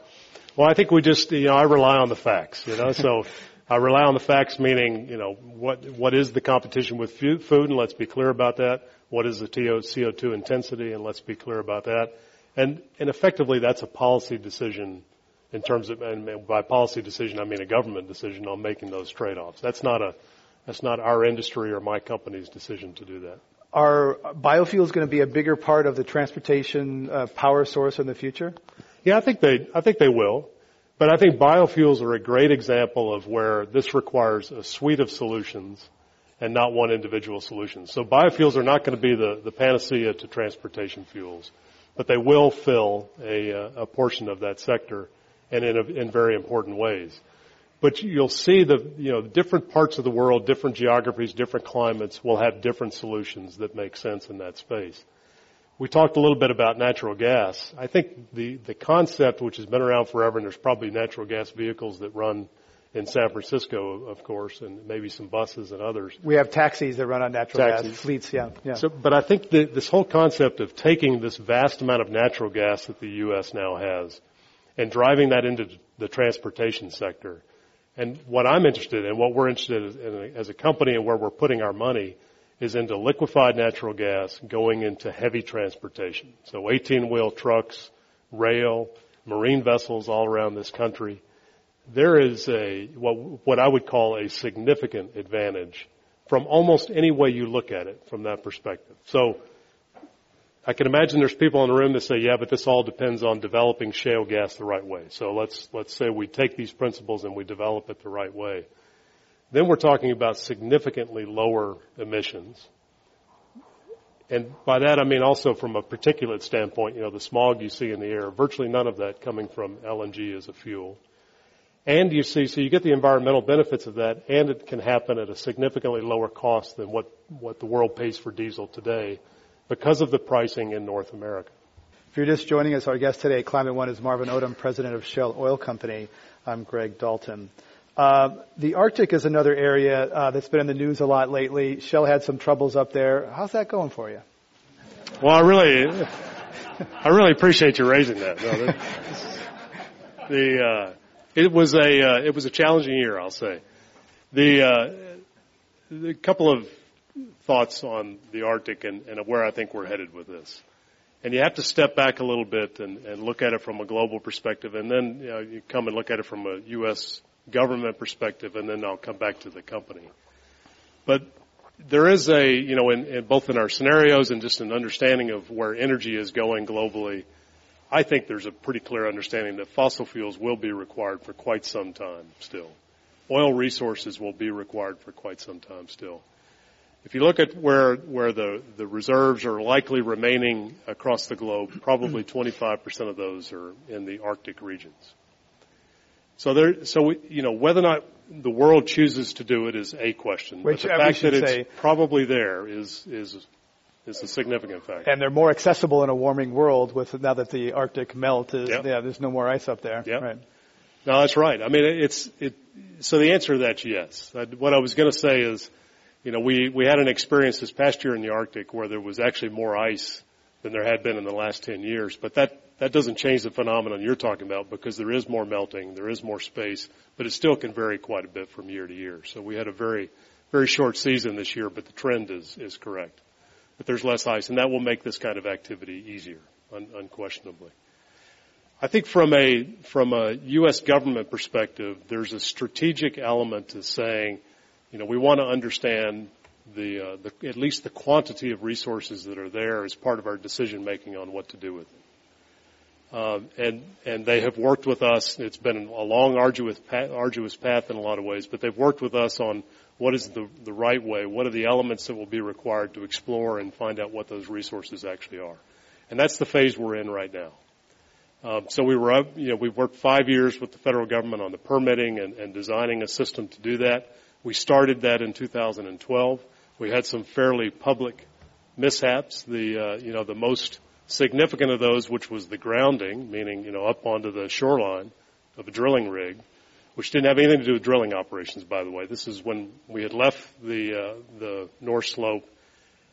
Well, I think we just, you know, I rely on the facts, you know, so I rely on the facts meaning, you know, what, what is the competition with food and let's be clear about that. What is the CO2 intensity and let's be clear about that. And, and effectively that's a policy decision in terms of, and by policy decision, I mean a government decision on making those trade-offs. That's not a, that's not our industry or my company's decision to do that. Are biofuels going to be a bigger part of the transportation uh, power source in the future? Yeah, I think they, I think they will. But I think biofuels are a great example of where this requires a suite of solutions and not one individual solution. So biofuels are not going to be the, the panacea to transportation fuels, but they will fill a, uh, a portion of that sector and in, a, in very important ways. But you'll see the, you know, different parts of the world, different geographies, different climates will have different solutions that make sense in that space. We talked a little bit about natural gas. I think the, the concept, which has been around forever, and there's probably natural gas vehicles that run in San Francisco, of course, and maybe some buses and others. We have taxis that run on natural taxis. gas fleets, yeah. yeah. So, but I think the, this whole concept of taking this vast amount of natural gas that the U.S. now has and driving that into the transportation sector. And what I'm interested in, what we're interested in as a company and where we're putting our money is into liquefied natural gas going into heavy transportation. So 18 wheel trucks, rail, marine vessels all around this country. There is a, what, what I would call a significant advantage from almost any way you look at it from that perspective. So I can imagine there's people in the room that say, yeah, but this all depends on developing shale gas the right way. So let's, let's say we take these principles and we develop it the right way. Then we're talking about significantly lower emissions. And by that I mean also from a particulate standpoint, you know, the smog you see in the air, virtually none of that coming from LNG as a fuel. And you see, so you get the environmental benefits of that, and it can happen at a significantly lower cost than what, what the world pays for diesel today because of the pricing in North America. If you're just joining us, our guest today, Climate One, is Marvin Odum, president of Shell Oil Company. I'm Greg Dalton. Uh, the Arctic is another area uh, that's been in the news a lot lately. Shell had some troubles up there. How's that going for you? Well, I really, I really appreciate you raising that. No, that the uh, it was a uh, it was a challenging year, I'll say. The, uh, the couple of thoughts on the Arctic and, and where I think we're headed with this. And you have to step back a little bit and, and look at it from a global perspective, and then you, know, you come and look at it from a U.S. government perspective, and then I'll come back to the company. But there is a, you know, in, in both in our scenarios and just an understanding of where energy is going globally, I think there's a pretty clear understanding that fossil fuels will be required for quite some time still. Oil resources will be required for quite some time still. If you look at where where the the reserves are likely remaining across the globe, probably 25% of those are in the Arctic regions. So there, so we, you know whether or not the world chooses to do it is a question. Which but the fact that it's probably there is is is a significant fact. And they're more accessible in a warming world with now that the Arctic melt is yep. yeah, there's no more ice up there. Yeah. Right. No, that's right. I mean, it's it. So the answer to that's yes. What I was going to say is you know, we, we had an experience this past year in the Arctic where there was actually more ice than there had been in the last 10 years. But that, that doesn't change the phenomenon you're talking about because there is more melting, there is more space, but it still can vary quite a bit from year to year. So we had a very, very short season this year, but the trend is, is correct. But there's less ice, and that will make this kind of activity easier, un- unquestionably. I think from a, from a U.S. government perspective, there's a strategic element to saying, you know, we want to understand the, uh, the, at least the quantity of resources that are there as part of our decision making on what to do with them. Um, and and they have worked with us. It's been a long, arduous path, arduous path in a lot of ways, but they've worked with us on what is the the right way. What are the elements that will be required to explore and find out what those resources actually are. And that's the phase we're in right now. Um, so we were, you know, we worked five years with the federal government on the permitting and, and designing a system to do that. We started that in 2012. We had some fairly public mishaps. The, uh, you know, the most significant of those, which was the grounding, meaning, you know, up onto the shoreline of a drilling rig, which didn't have anything to do with drilling operations, by the way. This is when we had left the, uh, the North Slope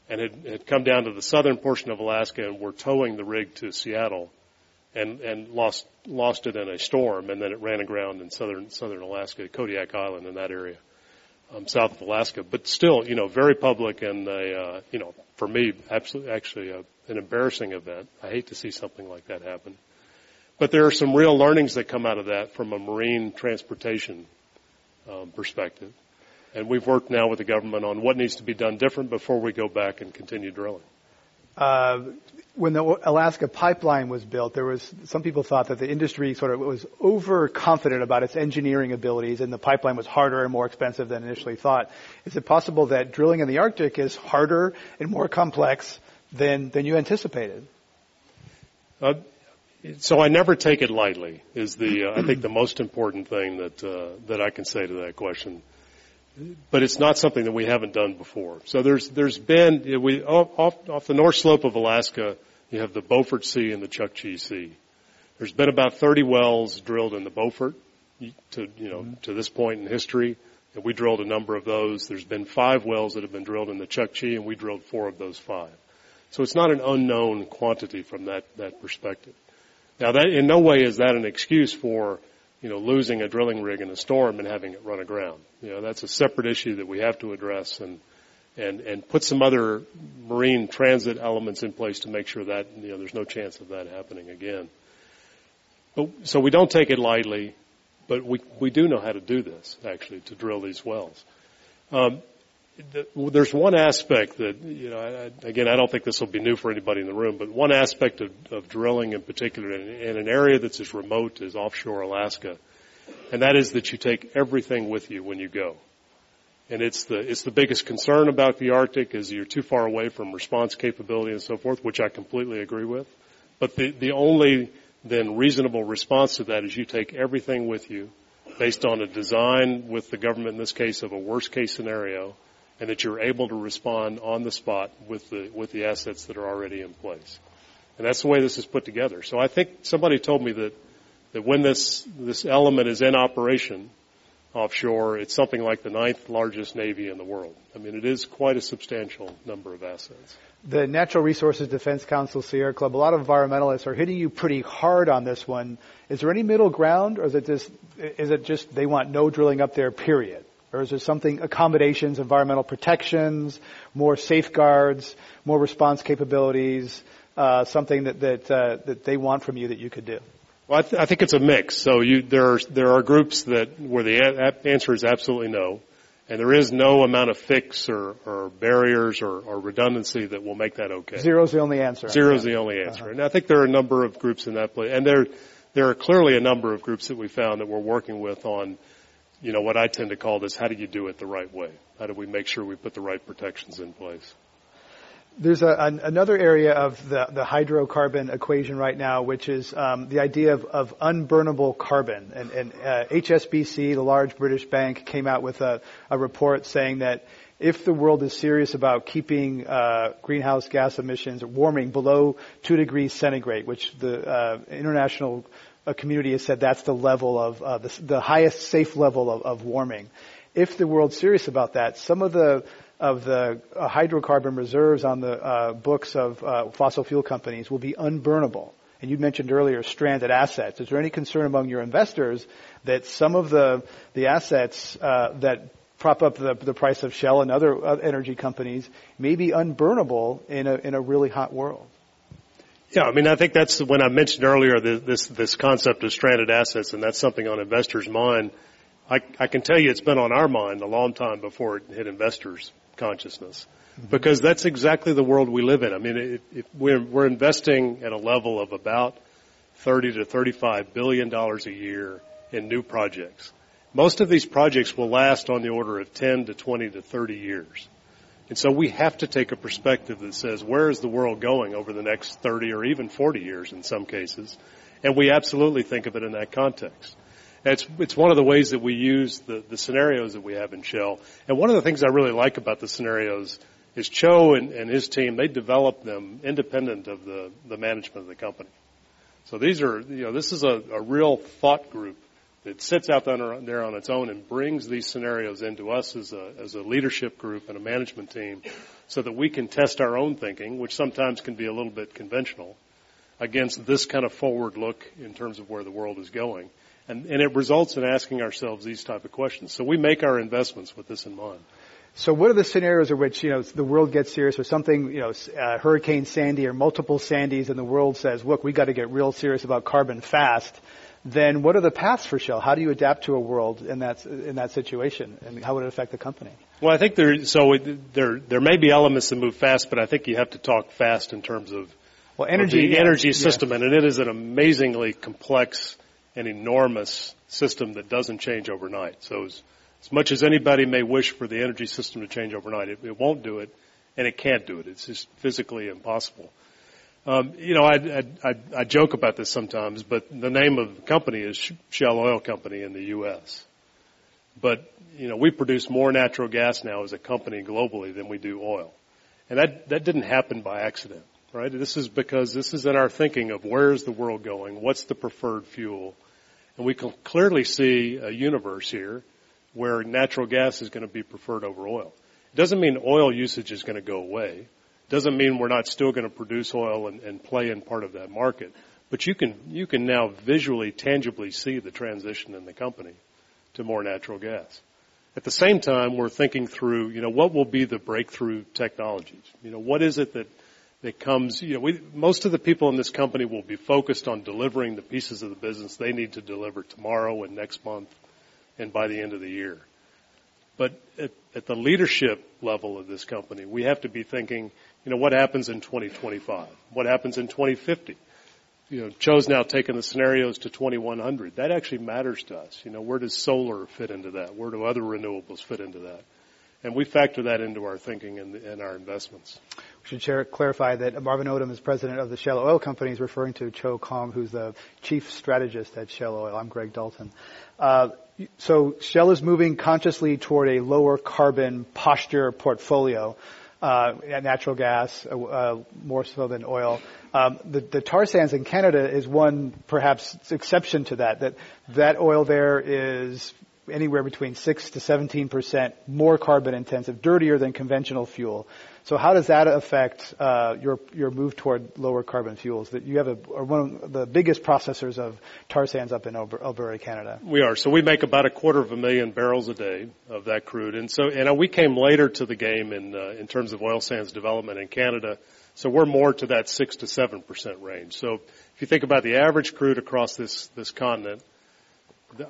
and had, had come down to the southern portion of Alaska and were towing the rig to Seattle and, and lost, lost it in a storm and then it ran aground in southern, southern Alaska, Kodiak Island in that area um, south of Alaska, but still, you know, very public and a, uh, you know, for me, absolutely, actually, a, an embarrassing event. I hate to see something like that happen. But there are some real learnings that come out of that from a marine transportation um, perspective. And we've worked now with the government on what needs to be done different before we go back and continue drilling. Uh, when the Alaska pipeline was built, there was some people thought that the industry sort of was overconfident about its engineering abilities, and the pipeline was harder and more expensive than initially thought. Is it possible that drilling in the Arctic is harder and more complex than than you anticipated? Uh, so I never take it lightly. Is the uh, I think the most important thing that uh, that I can say to that question but it's not something that we haven't done before. So there's there's been we off off the north slope of Alaska, you have the Beaufort Sea and the Chukchi Sea. There's been about 30 wells drilled in the Beaufort to you know mm-hmm. to this point in history, and we drilled a number of those. There's been five wells that have been drilled in the Chukchi, and we drilled four of those five. So it's not an unknown quantity from that that perspective. Now that in no way is that an excuse for you know, losing a drilling rig in a storm and having it run aground. You know, that's a separate issue that we have to address and, and, and put some other marine transit elements in place to make sure that, you know, there's no chance of that happening again. But, so we don't take it lightly, but we, we do know how to do this, actually, to drill these wells. Um, there's one aspect that, you know, I, again, I don't think this will be new for anybody in the room, but one aspect of, of drilling in particular in, in an area that's as remote as offshore Alaska, and that is that you take everything with you when you go. And it's the, it's the biggest concern about the Arctic is you're too far away from response capability and so forth, which I completely agree with. But the, the only then reasonable response to that is you take everything with you based on a design with the government in this case of a worst case scenario and that you're able to respond on the spot with the with the assets that are already in place. And that's the way this is put together. So I think somebody told me that that when this this element is in operation offshore, it's something like the ninth largest navy in the world. I mean, it is quite a substantial number of assets. The Natural Resources Defense Council, Sierra Club, a lot of environmentalists are hitting you pretty hard on this one. Is there any middle ground, or is it just is it just they want no drilling up there? Period. Or is there something, accommodations, environmental protections, more safeguards, more response capabilities, uh, something that, that, uh, that they want from you that you could do? Well, I, th- I think it's a mix. So you, there are, there are groups that, where the a- answer is absolutely no. And there is no amount of fix or, or barriers or, or, redundancy that will make that okay. Zero is the only answer. Zero is the only answer. Uh-huh. And I think there are a number of groups in that place. And there, there are clearly a number of groups that we found that we're working with on you know, what I tend to call this, how do you do it the right way? How do we make sure we put the right protections in place? There's a, an, another area of the, the, hydrocarbon equation right now, which is um, the idea of, of, unburnable carbon. And, and uh, HSBC, the large British bank, came out with a, a, report saying that if the world is serious about keeping uh, greenhouse gas emissions warming below two degrees centigrade, which the uh, International a community has said that's the level of uh, the, the, highest safe level of, of, warming. If the world's serious about that, some of the of the uh, hydrocarbon reserves on the uh, books of uh, fossil fuel companies will be unburnable. And you mentioned earlier stranded assets. Is there any concern among your investors that some of the the assets uh, that prop up the, the price of Shell and other uh, energy companies may be unburnable in a in a really hot world? Yeah, I mean, I think that's when I mentioned earlier this this concept of stranded assets, and that's something on investors' mind. I, I can tell you, it's been on our mind a long time before it hit investors' consciousness, mm-hmm. because that's exactly the world we live in. I mean, if we're we're investing at a level of about thirty to thirty-five billion dollars a year in new projects. Most of these projects will last on the order of ten to twenty to thirty years. And so we have to take a perspective that says, where is the world going over the next 30 or even 40 years in some cases? And we absolutely think of it in that context. it's, it's one of the ways that we use the, the scenarios that we have in Shell. And one of the things I really like about the scenarios is Cho and, and his team, they develop them independent of the, the management of the company. So these are, you know, this is a, a real thought group that sits out there on its own and brings these scenarios into us as a, as a leadership group and a management team so that we can test our own thinking, which sometimes can be a little bit conventional, against this kind of forward look in terms of where the world is going. And, and it results in asking ourselves these type of questions. So we make our investments with this in mind. So what are the scenarios in which, you know, the world gets serious or something, you know, uh, Hurricane Sandy or multiple Sandys and the world says, look, we got to get real serious about carbon fast. Then what are the paths for Shell? How do you adapt to a world in that, in that situation and how would it affect the company? Well, I think there, so it, there, there may be elements that move fast, but I think you have to talk fast in terms of, well, energy, of the energy system and it is an amazingly complex and enormous system that doesn't change overnight. So as much as anybody may wish for the energy system to change overnight, it, it won't do it, and it can't do it. It's just physically impossible. Um, you know, I, I, I, I joke about this sometimes, but the name of the company is Shell Oil Company in the U.S. But you know, we produce more natural gas now as a company globally than we do oil, and that that didn't happen by accident, right? This is because this is in our thinking of where is the world going, what's the preferred fuel, and we can clearly see a universe here where natural gas is going to be preferred over oil. It doesn't mean oil usage is going to go away. Doesn't mean we're not still going to produce oil and, and play in part of that market. But you can, you can now visually, tangibly see the transition in the company to more natural gas. At the same time, we're thinking through, you know, what will be the breakthrough technologies? You know, what is it that, that comes, you know, we, most of the people in this company will be focused on delivering the pieces of the business they need to deliver tomorrow and next month and by the end of the year. But at, at the leadership level of this company, we have to be thinking, you know, what happens in 2025? What happens in 2050? You know, Cho's now taken the scenarios to 2100. That actually matters to us. You know, where does solar fit into that? Where do other renewables fit into that? And we factor that into our thinking and, and our investments. We should share, clarify that Marvin Odum is president of the Shell Oil Company. He's referring to Cho Khong, who's the chief strategist at Shell Oil. I'm Greg Dalton. Uh, so Shell is moving consciously toward a lower carbon posture portfolio. Uh, natural gas, uh, uh, more so than oil. Um, the, the, tar sands in Canada is one perhaps exception to that. That that oil there is anywhere between six to seventeen percent more carbon intensive, dirtier than conventional fuel. So how does that affect uh, your your move toward lower carbon fuels? That you have a, one of the biggest processors of tar sands up in Alberta, Canada. We are. So we make about a quarter of a million barrels a day of that crude, and so and we came later to the game in uh, in terms of oil sands development in Canada. So we're more to that six to seven percent range. So if you think about the average crude across this this continent,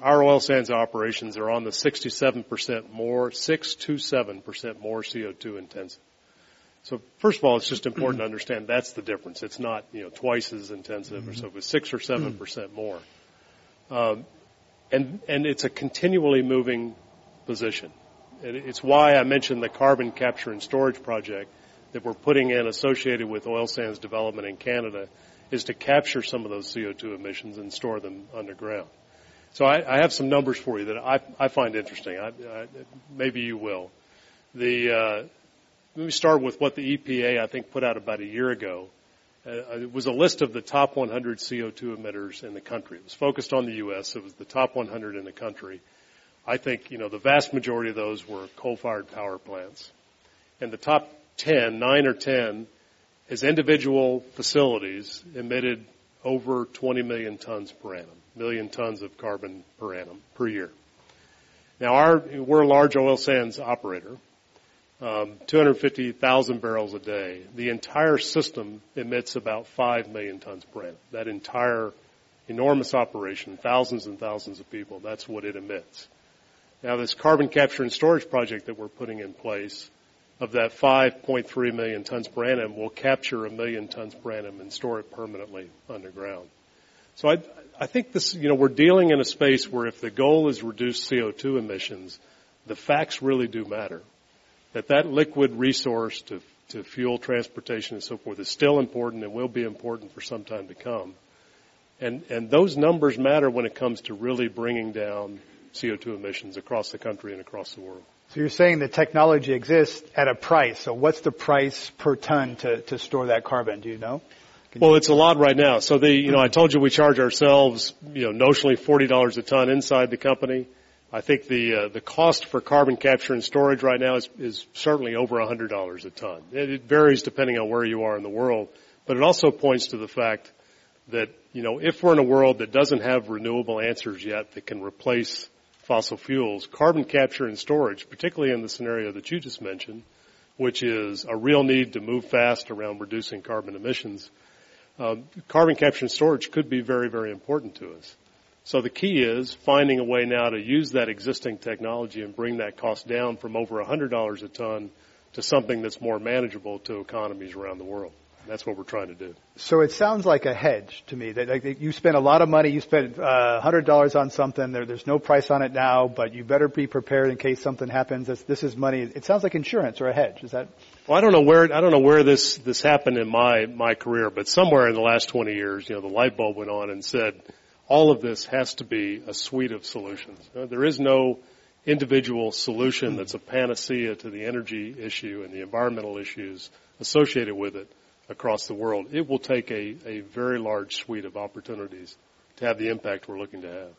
our oil sands operations are on the 67% more, 6 to 7% more CO2 intensive. So first of all, it's just important to understand that's the difference. It's not, you know, twice as intensive mm-hmm. or so, but six or seven percent more. Um, and, and it's a continually moving position. And it's why I mentioned the carbon capture and storage project that we're putting in associated with oil sands development in Canada is to capture some of those CO2 emissions and store them underground. So I, I have some numbers for you that I, I find interesting. I, I, maybe you will. The, uh, let me start with what the EPA, I think, put out about a year ago. Uh, it was a list of the top 100 CO2 emitters in the country. It was focused on the U.S. It was the top 100 in the country. I think, you know, the vast majority of those were coal-fired power plants. And the top 10, 9 or 10, as individual facilities emitted over 20 million tons per annum, million tons of carbon per annum, per year. Now our, we're a large oil sands operator um, 250,000 barrels a day. The entire system emits about 5 million tons per annum. That entire enormous operation, thousands and thousands of people, that's what it emits. Now this carbon capture and storage project that we're putting in place, of that 5.3 million tons per annum, will capture a million tons per annum and store it permanently underground. So I, I think this, you know, we're dealing in a space where if the goal is reduce CO2 emissions, the facts really do matter that that liquid resource to, to fuel transportation and so forth is still important and will be important for some time to come. And, and those numbers matter when it comes to really bringing down CO2 emissions across the country and across the world. So you're saying the technology exists at a price. So what's the price per ton to, to store that carbon? Do you know? Well, it's a lot right now. So the, you know, I told you we charge ourselves, you know, notionally $40 a ton inside the company. I think the uh, the cost for carbon capture and storage right now is, is certainly over $100 a ton. It, it varies depending on where you are in the world, but it also points to the fact that, you know, if we're in a world that doesn't have renewable answers yet that can replace fossil fuels, carbon capture and storage, particularly in the scenario that you just mentioned, which is a real need to move fast around reducing carbon emissions, uh, carbon capture and storage could be very, very important to us. So the key is finding a way now to use that existing technology and bring that cost down from over $100 a ton to something that's more manageable to economies around the world. That's what we're trying to do. So it sounds like a hedge to me. That like, you spend a lot of money, you spend uh, $100 on something, there, there's no price on it now, but you better be prepared in case something happens. This, this is money. It sounds like insurance or a hedge. Is that? Well, I don't know where I don't know where this this happened in my my career, but somewhere in the last 20 years, you know, the light bulb went on and said, all of this has to be a suite of solutions. Uh, there is no individual solution that's a panacea to the energy issue and the environmental issues associated with it across the world. It will take a, a very large suite of opportunities to have the impact we're looking to have.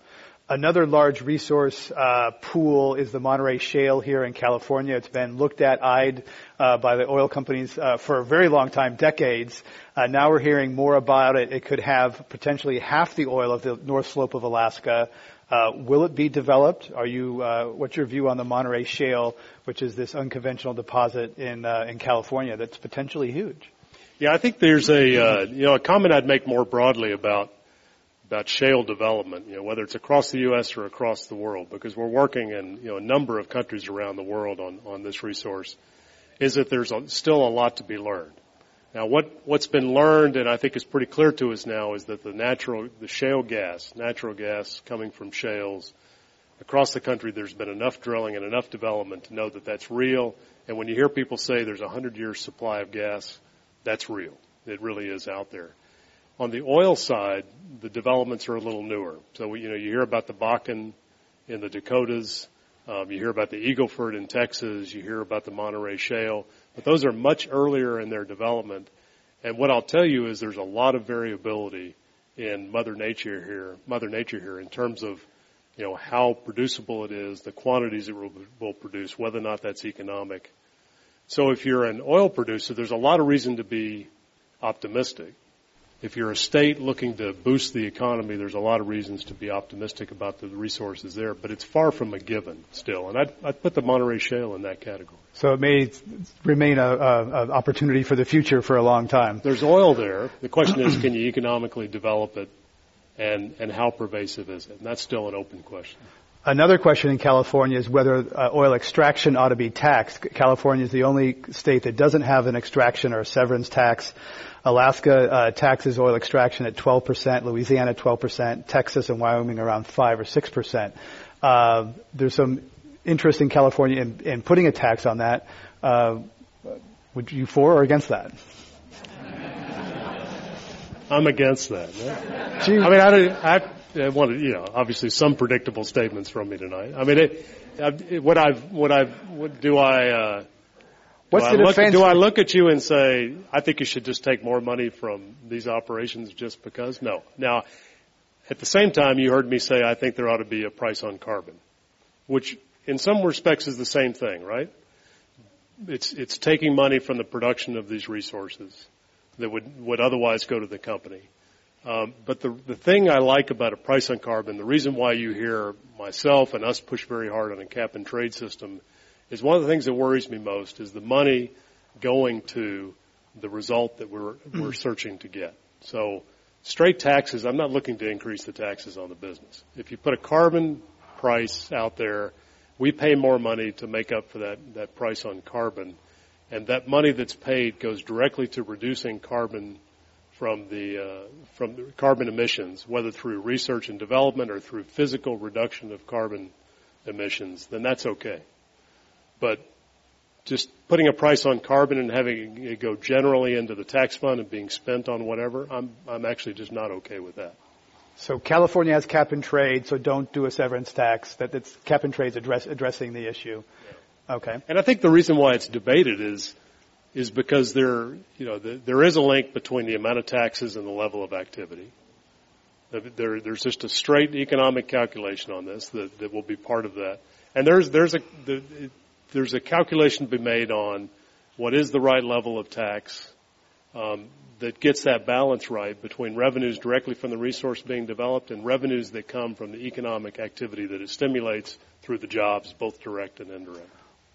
Another large resource uh, pool is the Monterey Shale here in California. It's been looked at, eyed uh, by the oil companies uh, for a very long time, decades. Uh, now we're hearing more about it. It could have potentially half the oil of the North Slope of Alaska. Uh, will it be developed? Are you? Uh, what's your view on the Monterey Shale, which is this unconventional deposit in in California that's potentially huge? Yeah, I think there's a you know a comment I'd make more broadly about about shale development, you know, whether it's across the U.S. or across the world, because we're working in, you know, a number of countries around the world on, on this resource, is that there's a, still a lot to be learned. Now, what, what's been learned, and I think is pretty clear to us now, is that the natural, the shale gas, natural gas coming from shales, across the country, there's been enough drilling and enough development to know that that's real. And when you hear people say there's a hundred years supply of gas, that's real. It really is out there. On the oil side, the developments are a little newer. So, you know, you hear about the Bakken in the Dakotas, um, you hear about the Eagle in Texas, you hear about the Monterey Shale, but those are much earlier in their development. And what I'll tell you is there's a lot of variability in Mother Nature here, Mother Nature here in terms of, you know, how producible it is, the quantities it will, will produce, whether or not that's economic. So if you're an oil producer, there's a lot of reason to be optimistic if you're a state looking to boost the economy, there's a lot of reasons to be optimistic about the resources there, but it's far from a given still. And I'd, I'd put the Monterey Shale in that category. So it may remain a, a, a opportunity for the future for a long time. There's oil there. The question is, can you economically develop it, and and how pervasive is it? And that's still an open question. Another question in California is whether uh, oil extraction ought to be taxed. California is the only state that doesn't have an extraction or a severance tax. Alaska uh, taxes oil extraction at 12%, Louisiana 12%, Texas and Wyoming around 5 or 6%. Uh, there's some interest in California in, in putting a tax on that. Uh, would you for or against that? I'm against that. I mean, I, I, I wanted, you know, obviously some predictable statements from me tonight. I mean, it, it, what I've, what I've, what do I, uh, What's do the I defense? Look, do I look at you and say, I think you should just take more money from these operations just because? No. Now, at the same time, you heard me say I think there ought to be a price on carbon, which in some respects is the same thing, right? It's, it's taking money from the production of these resources that would, would otherwise go to the company. Um, but the, the thing I like about a price on carbon, the reason why you hear myself and us push very hard on a cap and trade system is one of the things that worries me most is the money going to the result that we're we're searching to get. So straight taxes, I'm not looking to increase the taxes on the business. If you put a carbon price out there, we pay more money to make up for that that price on carbon, and that money that's paid goes directly to reducing carbon from the uh, from the carbon emissions, whether through research and development or through physical reduction of carbon emissions, then that's okay. But just putting a price on carbon and having it go generally into the tax fund and being spent on whatever, I'm, I'm actually just not okay with that. So California has cap and trade, so don't do a severance tax. That it's cap and trade's address, addressing the issue. Okay. And I think the reason why it's debated is is because there, you know, the, there is a link between the amount of taxes and the level of activity. There, there's just a straight economic calculation on this that, that will be part of that. And there's there's a the, there's a calculation to be made on what is the right level of tax um, that gets that balance right between revenues directly from the resource being developed and revenues that come from the economic activity that it stimulates through the jobs, both direct and indirect.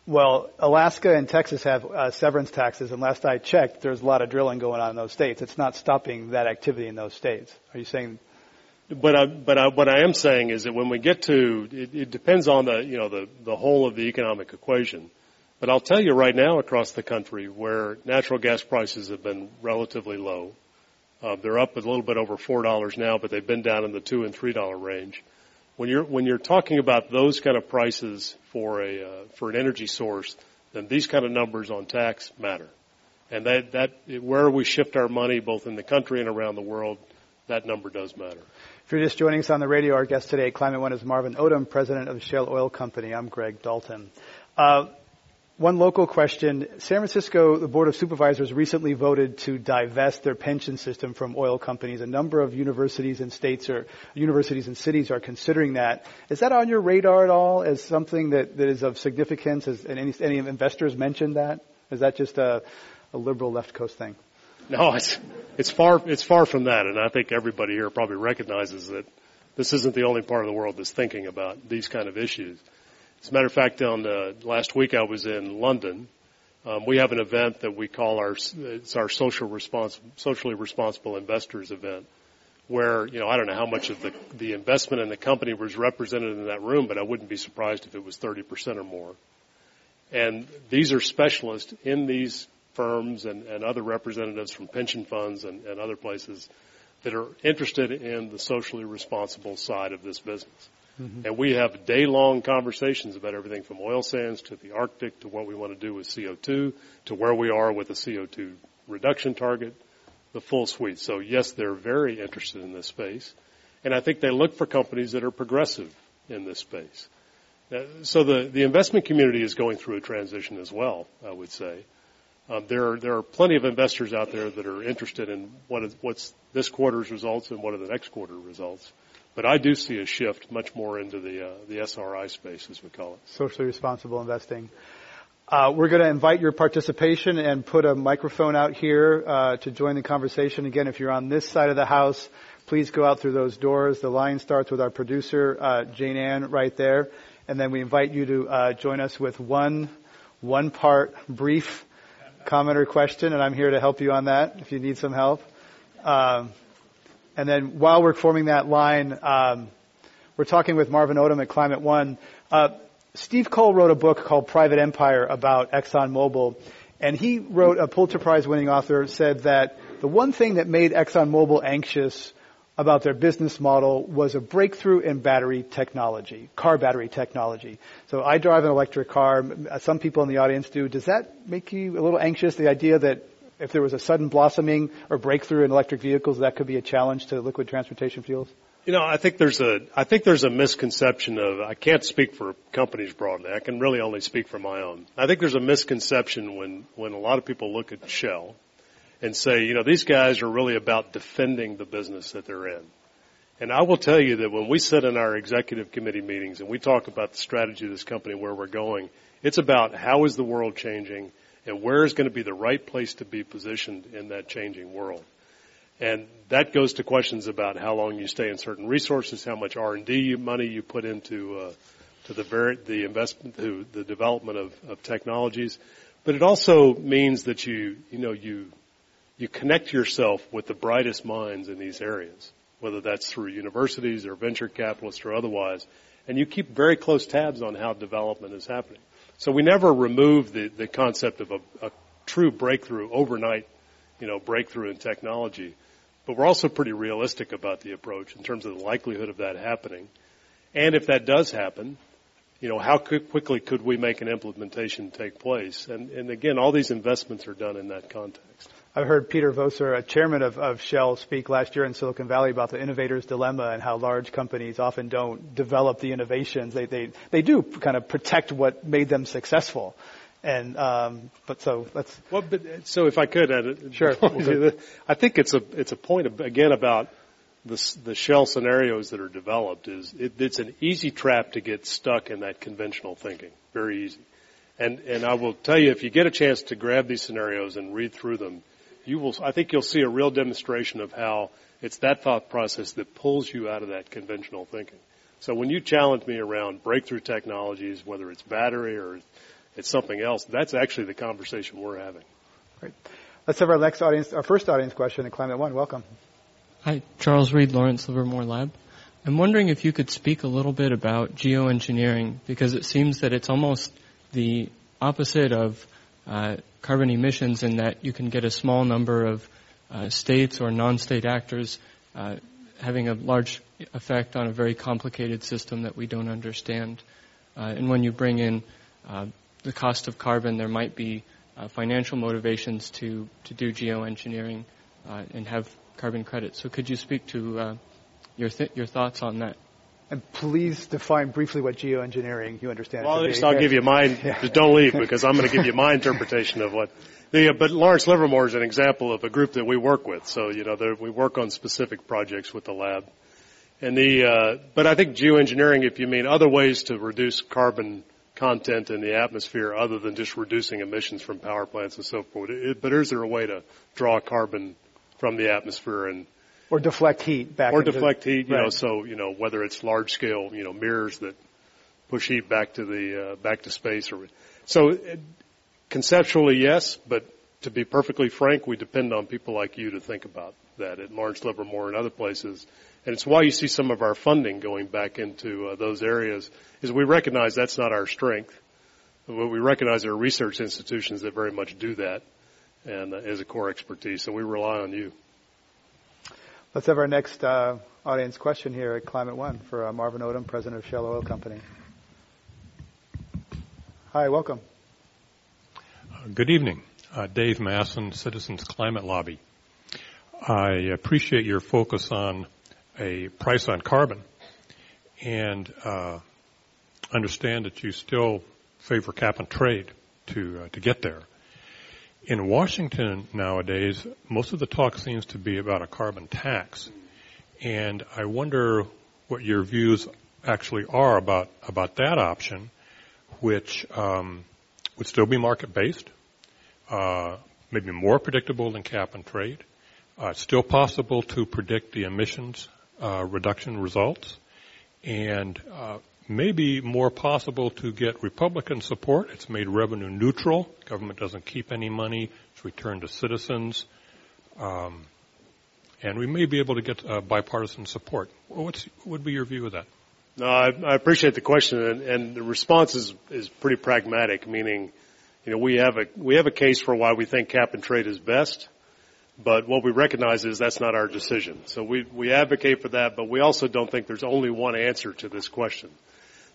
Well, Alaska and Texas have uh, severance taxes, and last I checked, there's a lot of drilling going on in those states. It's not stopping that activity in those states. Are you saying? But I, but I, what I am saying is that when we get to, it, it depends on the you know the the whole of the economic equation. But I'll tell you right now across the country where natural gas prices have been relatively low, uh, they're up a little bit over four dollars now, but they've been down in the two and three dollar range. When you're when you're talking about those kind of prices for a uh, for an energy source, then these kind of numbers on tax matter, and that that where we shift our money, both in the country and around the world, that number does matter. You're just joining us on the radio, our guest today Climate One is Marvin Odum, president of the Shell Oil Company. I'm Greg Dalton. Uh, one local question. San Francisco, the Board of Supervisors recently voted to divest their pension system from oil companies. A number of universities and states or universities and cities are considering that. Is that on your radar at all as something that, that is of significance? Has any, any investors mentioned that? Is that just a, a liberal left coast thing? No, it's, it's far, it's far from that. And I think everybody here probably recognizes that this isn't the only part of the world that's thinking about these kind of issues. As a matter of fact, on uh, last week I was in London. Um, we have an event that we call our it's our social respons- socially responsible investors event, where you know I don't know how much of the the investment in the company was represented in that room, but I wouldn't be surprised if it was 30 percent or more. And these are specialists in these firms and, and other representatives from pension funds and, and other places that are interested in the socially responsible side of this business. Mm-hmm. And we have day long conversations about everything from oil sands to the Arctic to what we want to do with CO2 to where we are with the CO2 reduction target, the full suite. So yes, they're very interested in this space. And I think they look for companies that are progressive in this space. Uh, so the, the investment community is going through a transition as well, I would say. Um, there are there are plenty of investors out there that are interested in what is, what's this quarter's results and what are the next quarter results. But I do see a shift much more into the uh, the SRI space, as we call it. Socially responsible investing. Uh, we're going to invite your participation and put a microphone out here uh, to join the conversation. Again, if you're on this side of the house, please go out through those doors. The line starts with our producer, uh, Jane Ann, right there, and then we invite you to uh, join us with one one part brief comment or question, and I'm here to help you on that if you need some help. Um, and then while we're forming that line, um, we're talking with Marvin Odum at Climate One. Uh, Steve Coll wrote a book called Private Empire about ExxonMobil, and he wrote a Pulitzer Prize winning author said that the one thing that made ExxonMobil anxious about their business model was a breakthrough in battery technology, car battery technology. So I drive an electric car. Uh, some people in the audience do. Does that make you a little anxious? The idea that if there was a sudden blossoming or breakthrough in electric vehicles, that could be a challenge to liquid transportation fuels? You know, I think there's a, I think there's a misconception of, I can't speak for companies broadly. I can really only speak for my own. I think there's a misconception when, when a lot of people look at Shell and say, you know, these guys are really about defending the business that they're in. And I will tell you that when we sit in our executive committee meetings and we talk about the strategy of this company and where we're going, it's about how is the world changing and where is going to be the right place to be positioned in that changing world. And that goes to questions about how long you stay in certain resources, how much R&D money you put into uh, to the very, the investment, to the development of, of technologies. But it also means that you you know you you connect yourself with the brightest minds in these areas, whether that's through universities or venture capitalists or otherwise, and you keep very close tabs on how development is happening. So we never remove the, the concept of a, a true breakthrough overnight, you know, breakthrough in technology. But we're also pretty realistic about the approach in terms of the likelihood of that happening. And if that does happen, you know, how quickly could we make an implementation take place? And, and again, all these investments are done in that context. I heard Peter Voser, a chairman of, of Shell, speak last year in Silicon Valley about the innovator's dilemma and how large companies often don't develop the innovations. They, they, they do kind of protect what made them successful. And um, but so let's. Well, but so if I could, add, it, sure. I think it's a it's a point of, again about the the shell scenarios that are developed. Is it, it's an easy trap to get stuck in that conventional thinking. Very easy. And and I will tell you, if you get a chance to grab these scenarios and read through them, you will. I think you'll see a real demonstration of how it's that thought process that pulls you out of that conventional thinking. So when you challenge me around breakthrough technologies, whether it's battery or it's something else. That's actually the conversation we're having. Great. Let's have our next audience, our first audience question in Climate One. Welcome. Hi, Charles Reed, Lawrence Livermore Lab. I'm wondering if you could speak a little bit about geoengineering because it seems that it's almost the opposite of uh, carbon emissions in that you can get a small number of uh, states or non-state actors uh, having a large effect on a very complicated system that we don't understand. Uh, and when you bring in uh, the cost of carbon, there might be uh, financial motivations to, to do geoengineering and have carbon credits. So could you speak to your, th- your thoughts on that? And please define briefly what geoengineering you understand. Well, at least I'll give you mine. Yeah. Just don't leave because I'm going to give you my interpretation of what. The, but Lawrence Livermore is an example of a group that we work with. So you know, we work on specific projects with the lab. And the, uh, but I think geoengineering, if you mean other ways to reduce carbon content in the atmosphere other than just reducing emissions from power plants and so forth. It, but is there a way to draw carbon from the atmosphere and or deflect heat back or deflect heat? You right. know, so you know whether it's large scale, you know, mirrors that push heat back to the uh, back to space or so. It, conceptually, yes, but to be perfectly frank, we depend on people like you to think about that at Lawrence Livermore and other places. And it's why you see some of our funding going back into uh, those areas is we recognize that's not our strength. But we recognize there are research institutions that very much do that and uh, as a core expertise. So we rely on you. Let's have our next uh, audience question here at Climate One for uh, Marvin Odum, President of Shell Oil Company. Hi, welcome. Uh, good evening. Uh, Dave Masson, Citizens Climate Lobby. I appreciate your focus on a price on carbon and uh, understand that you still favor cap and trade to uh, to get there. In Washington nowadays, most of the talk seems to be about a carbon tax, and I wonder what your views actually are about about that option, which um, would still be market based, uh, maybe more predictable than cap and trade. Uh, it's still possible to predict the emissions uh, reduction results, and uh, maybe more possible to get Republican support. It's made revenue neutral. Government doesn't keep any money. It's returned to citizens. Um, and we may be able to get uh, bipartisan support. What's, what would be your view of that? No, I, I appreciate the question, and, and the response is, is pretty pragmatic, meaning, you know, we have a we have a case for why we think cap and trade is best. But what we recognize is that's not our decision. So we, we advocate for that, but we also don't think there's only one answer to this question.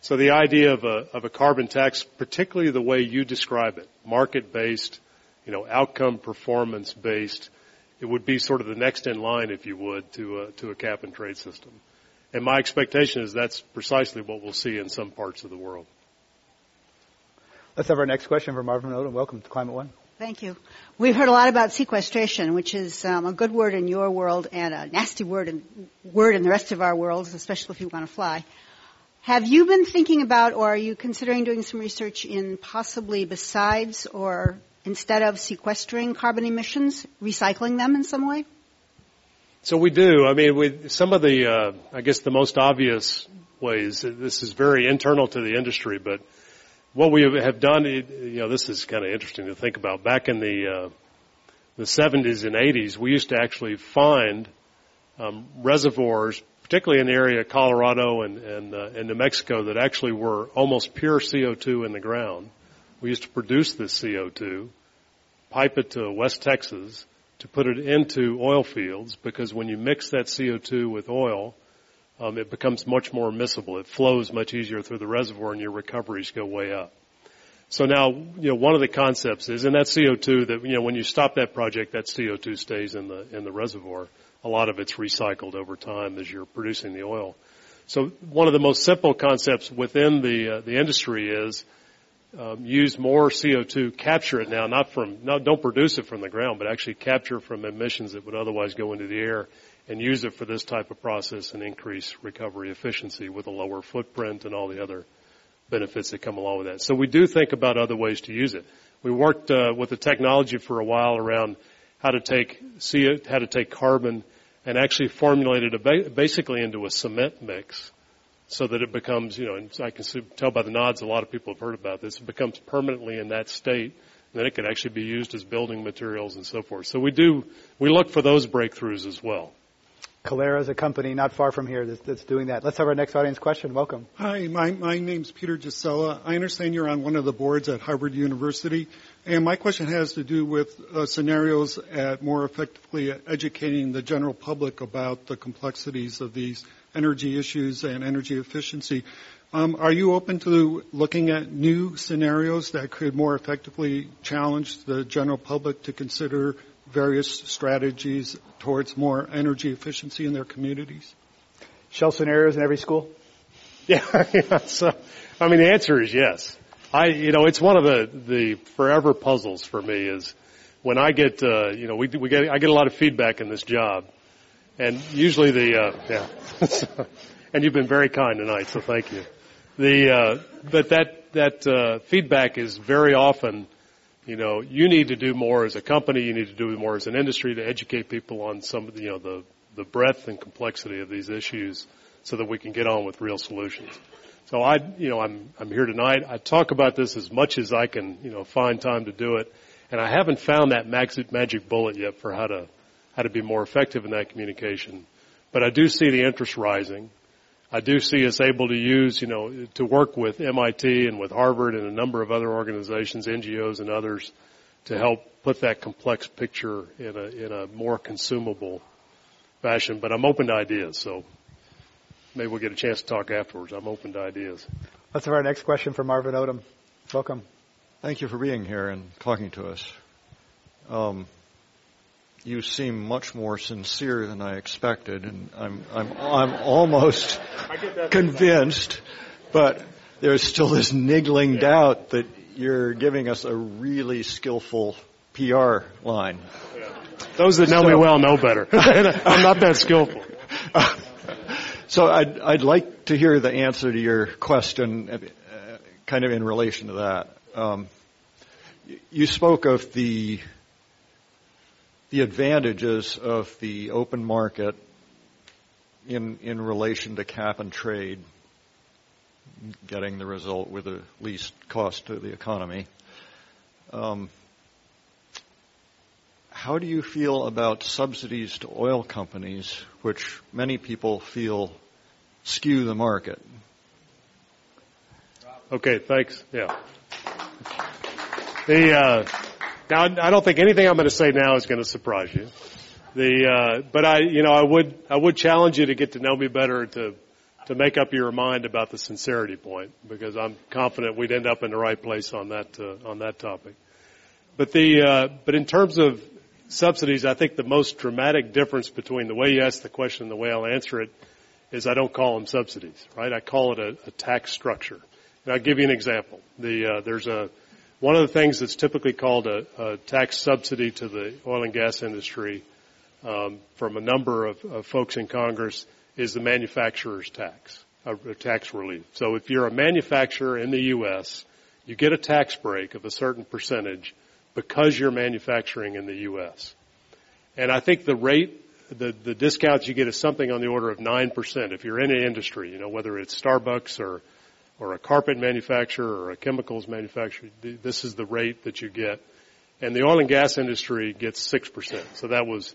So the idea of a, of a carbon tax, particularly the way you describe it, market based, you know, outcome performance based, it would be sort of the next in line, if you would, to a, to a cap and trade system. And my expectation is that's precisely what we'll see in some parts of the world. Let's have our next question from Marvin Odum. Welcome to Climate One. Thank you. We've heard a lot about sequestration, which is um, a good word in your world and a nasty word in, word in the rest of our worlds, especially if you want to fly. Have you been thinking about, or are you considering doing some research in possibly besides or instead of sequestering carbon emissions, recycling them in some way? So we do. I mean, some of the, uh, I guess, the most obvious ways. This is very internal to the industry, but what we have done, you know, this is kind of interesting to think about. Back in the uh, the 70s and 80s, we used to actually find um, reservoirs, particularly in the area of Colorado and and, uh, and New Mexico, that actually were almost pure CO2 in the ground. We used to produce this CO2, pipe it to West Texas to put it into oil fields because when you mix that CO2 with oil, um, it becomes much more miscible. It flows much easier through the reservoir and your recoveries go way up. So now, you know, one of the concepts is, and that CO2 that, you know, when you stop that project, that CO2 stays in the, in the reservoir. A lot of it's recycled over time as you're producing the oil. So one of the most simple concepts within the, uh, the industry is, um, use more CO2, capture it now, not from, not, don't produce it from the ground, but actually capture from emissions that would otherwise go into the air and use it for this type of process and increase recovery efficiency with a lower footprint and all the other benefits that come along with that. So we do think about other ways to use it. We worked uh, with the technology for a while around how to take CO, how to take carbon and actually formulate it basically into a cement mix so that it becomes, you know, and I can tell by the nods a lot of people have heard about this, it becomes permanently in that state. And then it can actually be used as building materials and so forth. So we do, we look for those breakthroughs as well. Calera is a company not far from here that's, that's, doing that. Let's have our next audience question. Welcome. Hi, my, my name's Peter Gisela. I understand you're on one of the boards at Harvard University. And my question has to do with uh, scenarios at more effectively educating the general public about the complexities of these energy issues and energy efficiency. Um, are you open to looking at new scenarios that could more effectively challenge the general public to consider various strategies towards more energy efficiency in their communities? Shell scenarios in every school? Yeah, yeah. So, I mean, the answer is yes. I, you know, it's one of the, the forever puzzles for me is when I get, uh, you know, we, we get, I get a lot of feedback in this job and usually the, uh, yeah. and you've been very kind tonight, so thank you. The, uh, but that, that, uh, feedback is very often, you know, you need to do more as a company, you need to do more as an industry to educate people on some of the, you know, the, the breadth and complexity of these issues so that we can get on with real solutions. So I, you know, I'm, I'm here tonight. I talk about this as much as I can, you know, find time to do it. And I haven't found that magic, magic bullet yet for how to, how to be more effective in that communication. But I do see the interest rising. I do see us able to use, you know, to work with MIT and with Harvard and a number of other organizations, NGOs and others to help put that complex picture in a, in a more consumable fashion. But I'm open to ideas, so maybe we'll get a chance to talk afterwards. I'm open to ideas. Let's have our next question from Marvin Odum. Welcome. Thank you for being here and talking to us. Um, you seem much more sincere than I expected, and I'm I'm I'm almost convinced, but there's still this niggling yeah. doubt that you're giving us a really skillful PR line. Yeah. Those that know so, me well know better. I'm not that skillful. so I'd I'd like to hear the answer to your question, uh, kind of in relation to that. Um, you spoke of the the advantages of the open market in in relation to cap and trade, getting the result with the least cost to the economy. Um, how do you feel about subsidies to oil companies, which many people feel skew the market? Okay, thanks. Yeah. The uh, now, I don't think anything I'm going to say now is going to surprise you. The, uh, but I, you know, I would, I would challenge you to get to know me better to, to make up your mind about the sincerity point because I'm confident we'd end up in the right place on that, uh, on that topic. But the, uh, but in terms of subsidies, I think the most dramatic difference between the way you ask the question and the way I'll answer it is I don't call them subsidies, right? I call it a, a tax structure. And I'll give you an example. The, uh, there's a, one of the things that's typically called a, a tax subsidy to the oil and gas industry um, from a number of, of, folks in Congress is the manufacturer's tax, a, a tax relief. So if you're a manufacturer in the U.S., you get a tax break of a certain percentage because you're manufacturing in the U.S. And I think the rate, the, the discounts you get is something on the order of 9% if you're in an industry, you know, whether it's Starbucks or or a carpet manufacturer or a chemicals manufacturer, this is the rate that you get. And the oil and gas industry gets 6%. So that was,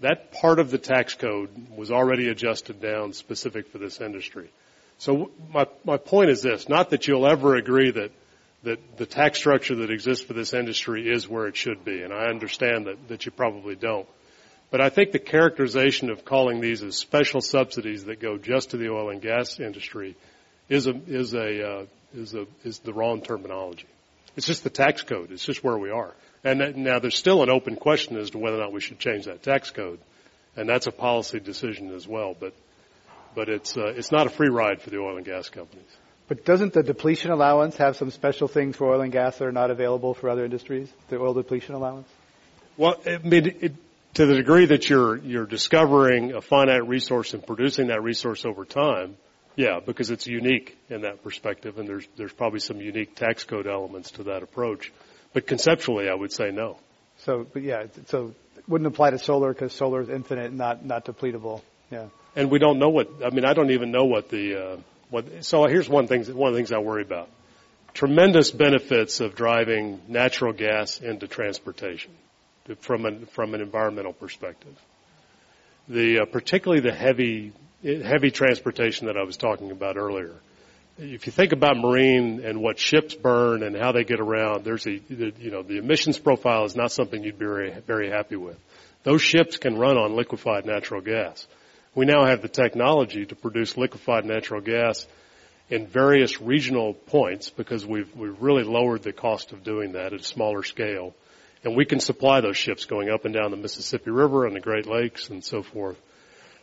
that part of the tax code was already adjusted down specific for this industry. So my, my point is this, not that you'll ever agree that, that the tax structure that exists for this industry is where it should be, and I understand that, that you probably don't. But I think the characterization of calling these as special subsidies that go just to the oil and gas industry is a is a uh, is a is the wrong terminology. It's just the tax code. It's just where we are. And that, now there's still an open question as to whether or not we should change that tax code, and that's a policy decision as well. But but it's uh, it's not a free ride for the oil and gas companies. But doesn't the depletion allowance have some special things for oil and gas that are not available for other industries? The oil depletion allowance. Well, I mean, it, to the degree that you're you're discovering a finite resource and producing that resource over time, yeah, because it's unique in that perspective, and there's there's probably some unique tax code elements to that approach. But conceptually, I would say no. So, but yeah, so it wouldn't apply to solar because solar is infinite, not not depletable. Yeah. And we don't know what. I mean, I don't even know what the uh, what. So here's one thing. One of the things I worry about. Tremendous benefits of driving natural gas into transportation from an from an environmental perspective. The uh, particularly the heavy heavy transportation that I was talking about earlier. If you think about marine and what ships burn and how they get around, there's a you know the emissions profile is not something you'd be very very happy with. Those ships can run on liquefied natural gas. We now have the technology to produce liquefied natural gas in various regional points because we've we've really lowered the cost of doing that at a smaller scale and we can supply those ships going up and down the Mississippi River and the Great Lakes and so forth.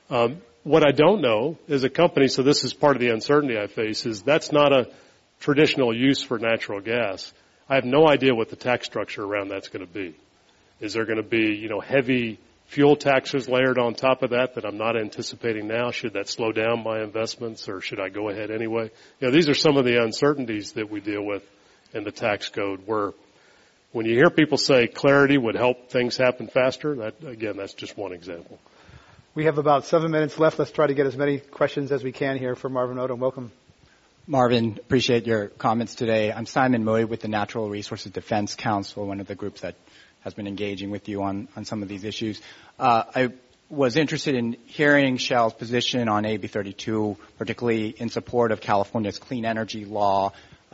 Um, what I don't know is a company, so this is part of the uncertainty I face, is that's not a traditional use for natural gas. I have no idea what the tax structure around that's going to be. Is there going to be, you know, heavy fuel taxes layered on top of that that I'm not anticipating now? Should that slow down my investments or should I go ahead anyway? You know, these are some of the uncertainties that we deal with in the tax code where when you hear people say clarity would help things happen faster, that again, that's just one example. We have about seven minutes left. Let's try to get as many questions as we can here for Marvin Odum. Welcome. Marvin, appreciate your comments today. I'm Simon Mui with the Natural Resources Defense Council, one of the groups that has been engaging with you on, on some of these issues. Uh, I was interested in hearing Shell's position on AB 32, particularly in support of California's clean energy law,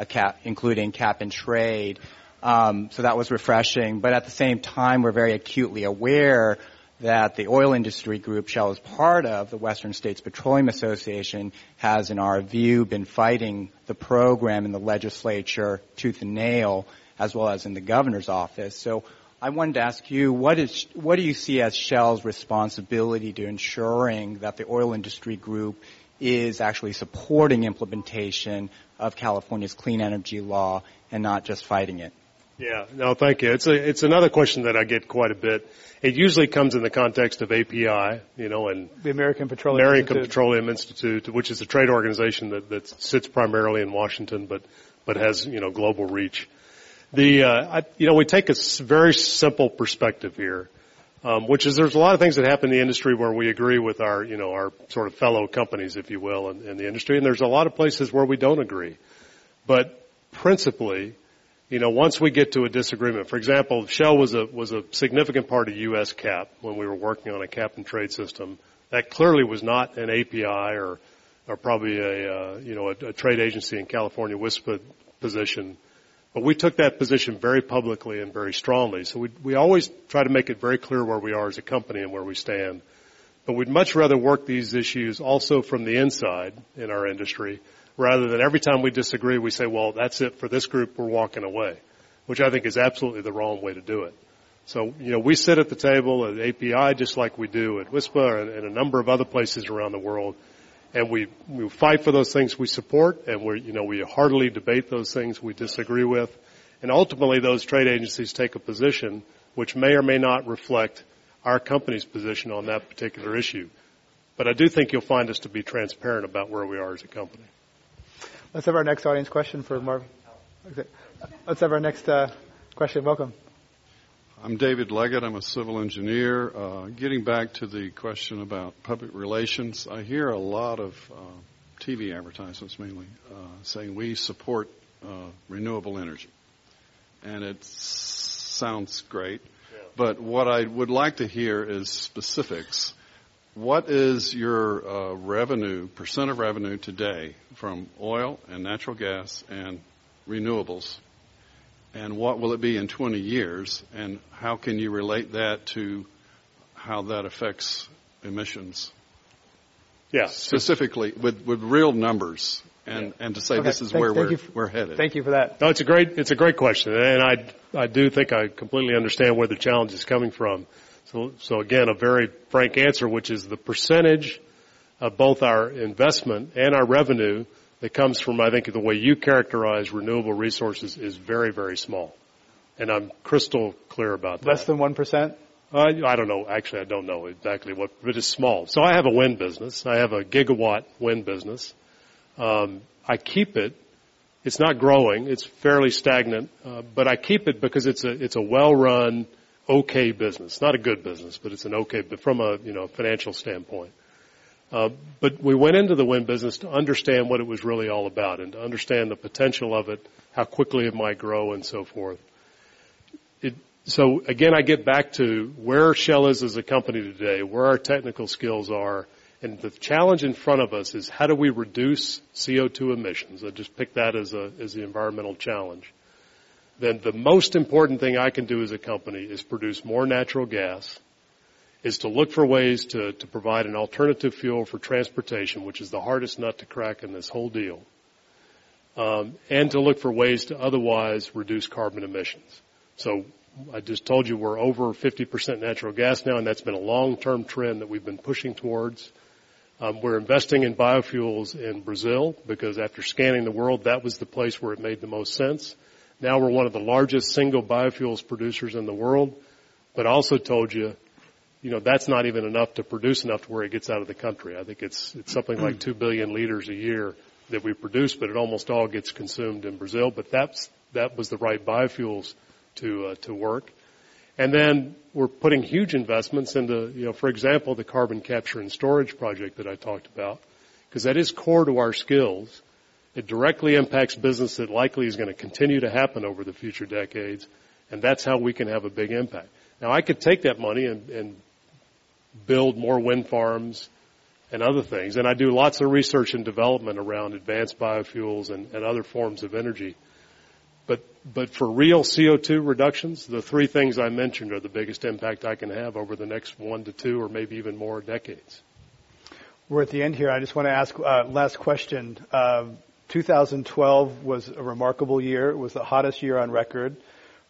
cap, including cap and trade. Um, so that was refreshing. But at the same time, we're very acutely aware that the oil industry group Shell is part of, the Western States Petroleum Association, has, in our view, been fighting the program in the legislature tooth and nail, as well as in the governor's office. So I wanted to ask you, what is, what do you see as Shell's responsibility to ensuring that the oil industry group is actually supporting implementation of California's clean energy law and not just fighting it? Yeah, no, thank you. It's a, it's another question that I get quite a bit. It usually comes in the context of API, you know, and the American Petroleum American Institute. Petroleum Institute, which is a trade organization that, that sits primarily in Washington, but but has you know global reach. The uh, I, you know we take a very simple perspective here, um, which is there's a lot of things that happen in the industry where we agree with our you know our sort of fellow companies, if you will, in, in the industry, and there's a lot of places where we don't agree. But principally, you know, once we get to a disagreement, for example, Shell was a was a significant part of U.S. CAP when we were working on a cap and trade system. That clearly was not an API or or probably a uh, you know a, a trade agency in California WISPA position. But we took that position very publicly and very strongly. So we we always try to make it very clear where we are as a company and where we stand. But we'd much rather work these issues also from the inside in our industry rather than every time we disagree, we say, well, that's it for this group, we're walking away, which I think is absolutely the wrong way to do it. So, you know, we sit at the table at API just like we do at WISPA and, a number of other places around the world. And we, we fight for those things we support and we, you know, we heartily debate those things we disagree with. And ultimately those trade agencies take a position which may or may not reflect our company's position on that particular issue. But I do think you'll find us to be transparent about where we are as a company. Let's have our next audience question for Marvin. Let's have our next uh, question. Welcome. I'm David Leggett. I'm a civil engineer. Uh, getting back to the question about public relations, I hear a lot of uh, TV advertisements mainly uh, saying we support uh, renewable energy. And it sounds great. Yeah. But what I would like to hear is specifics what is your uh, revenue, percent of revenue today from oil and natural gas and renewables? And what will it be in 20 years? And how can you relate that to how that affects emissions? Yeah. Specifically, with, with real numbers. and, yeah. and to say okay. this is thank, where thank we're, for, we're headed. Thank you for that. No, it's a great, it's a great question. And I, I do think I completely understand where the challenge is coming from. So, so again, a very frank answer, which is the percentage of both our investment and our revenue that comes from, I think, the way you characterize renewable resources is very, very small. And I'm crystal clear about that. Less than 1%? Uh, I don't know. Actually, I don't know exactly what, but it's small. So I have a wind business. I have a gigawatt wind business. Um, I keep it. It's not growing. It's fairly stagnant, uh, but I keep it because it's a it's a well-run, okay business. Not a good business, but it's an okay, but from a you know financial standpoint. Uh, but we went into the wind business to understand what it was really all about and to understand the potential of it, how quickly it might grow, and so forth. It, so again, I get back to where Shell is as a company today, where our technical skills are, and the challenge in front of us is how do we reduce CO2 emissions? I just pick that as a as the environmental challenge. Then the most important thing I can do as a company is produce more natural gas is to look for ways to, to provide an alternative fuel for transportation, which is the hardest nut to crack in this whole deal, um, and to look for ways to otherwise reduce carbon emissions. So I just told you we're over 50% natural gas now, and that's been a long-term trend that we've been pushing towards. Um, we're investing in biofuels in Brazil because after scanning the world, that was the place where it made the most sense. Now we're one of the largest single biofuels producers in the world, but also told you you know, that's not even enough to produce enough to where it gets out of the country. I think it's, it's something like 2 billion liters a year that we produce, but it almost all gets consumed in Brazil. But that's, that was the right biofuels to, uh, to work. And then we're putting huge investments into, you know, for example, the carbon capture and storage project that I talked about, because that is core to our skills. It directly impacts business that likely is going to continue to happen over the future decades, and that's how we can have a big impact. Now I could take that money and, and build more wind farms and other things. And I do lots of research and development around advanced biofuels and, and other forms of energy. But, but for real CO2 reductions, the three things I mentioned are the biggest impact I can have over the next one to two or maybe even more decades. We're at the end here. I just want to ask uh, last question. Uh, 2012 was a remarkable year. It was the hottest year on record.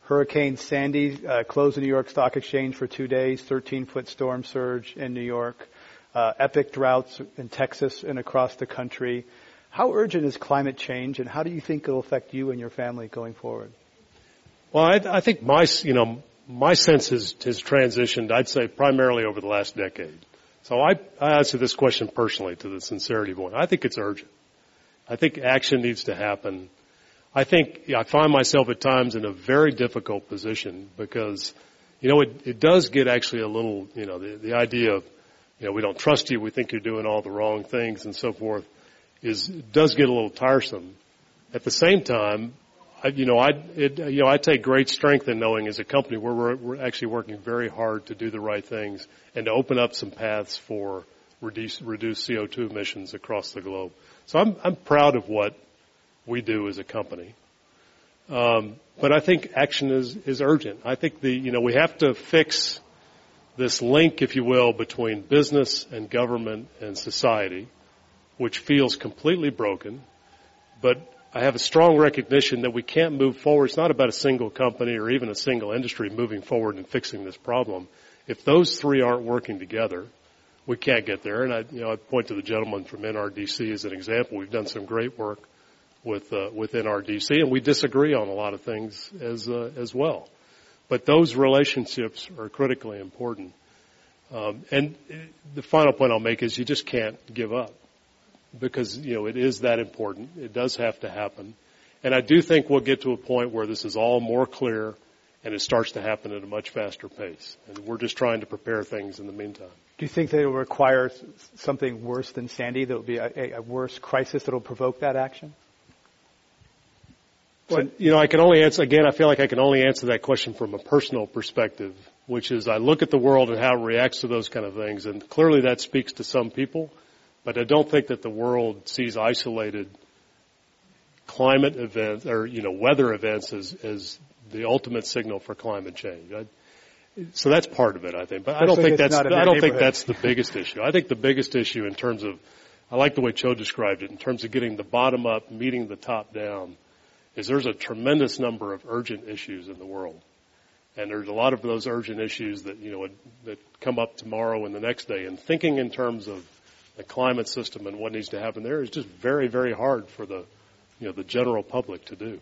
Hurricane Sandy uh, closed the New York Stock Exchange for two days, 13 foot storm surge in New York, uh, epic droughts in Texas and across the country. How urgent is climate change and how do you think it'll affect you and your family going forward? Well, I, I think my, you know, my sense has, has transitioned, I'd say primarily over the last decade. So I, I answer this question personally to the sincerity point. I think it's urgent. I think action needs to happen I think I find myself at times in a very difficult position because, you know, it, it does get actually a little, you know, the, the idea of, you know, we don't trust you, we think you're doing all the wrong things and so forth is, does get a little tiresome. At the same time, I, you know, I, it, you know, I take great strength in knowing as a company where we're, we're actually working very hard to do the right things and to open up some paths for reduce, reduce CO2 emissions across the globe. So I'm, I'm proud of what we do as a company. Um, but I think action is, is urgent. I think the, you know, we have to fix this link, if you will, between business and government and society, which feels completely broken. But I have a strong recognition that we can't move forward. It's not about a single company or even a single industry moving forward and fixing this problem. If those three aren't working together, we can't get there. And I, you know, I point to the gentleman from NRDC as an example. We've done some great work with uh, within NRDC, and we disagree on a lot of things as uh, as well. But those relationships are critically important. Um, and the final point I'll make is you just can't give up because you know it is that important. It does have to happen, and I do think we'll get to a point where this is all more clear and it starts to happen at a much faster pace. And we're just trying to prepare things in the meantime. Do you think that it will require something worse than Sandy? That will be a, a worse crisis that will provoke that action? Well, you know, I can only answer, again, I feel like I can only answer that question from a personal perspective, which is I look at the world and how it reacts to those kind of things, and clearly that speaks to some people, but I don't think that the world sees isolated climate events, or, you know, weather events as, as the ultimate signal for climate change. I, so that's part of it, I think. But I don't think that's I don't think that's the biggest issue. I think the biggest issue in terms of I like the way Cho described it in terms of getting the bottom up, meeting the top down, is there's a tremendous number of urgent issues in the world. And there's a lot of those urgent issues that, you know, that come up tomorrow and the next day. And thinking in terms of the climate system and what needs to happen there is just very, very hard for the, you know, the general public to do.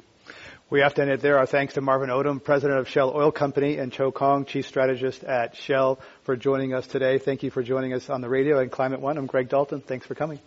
We have to end it there. Our thanks to Marvin Odum, President of Shell Oil Company, and Cho Khong, Chief Strategist at Shell, for joining us today. Thank you for joining us on the radio and Climate One. I'm Greg Dalton. Thanks for coming.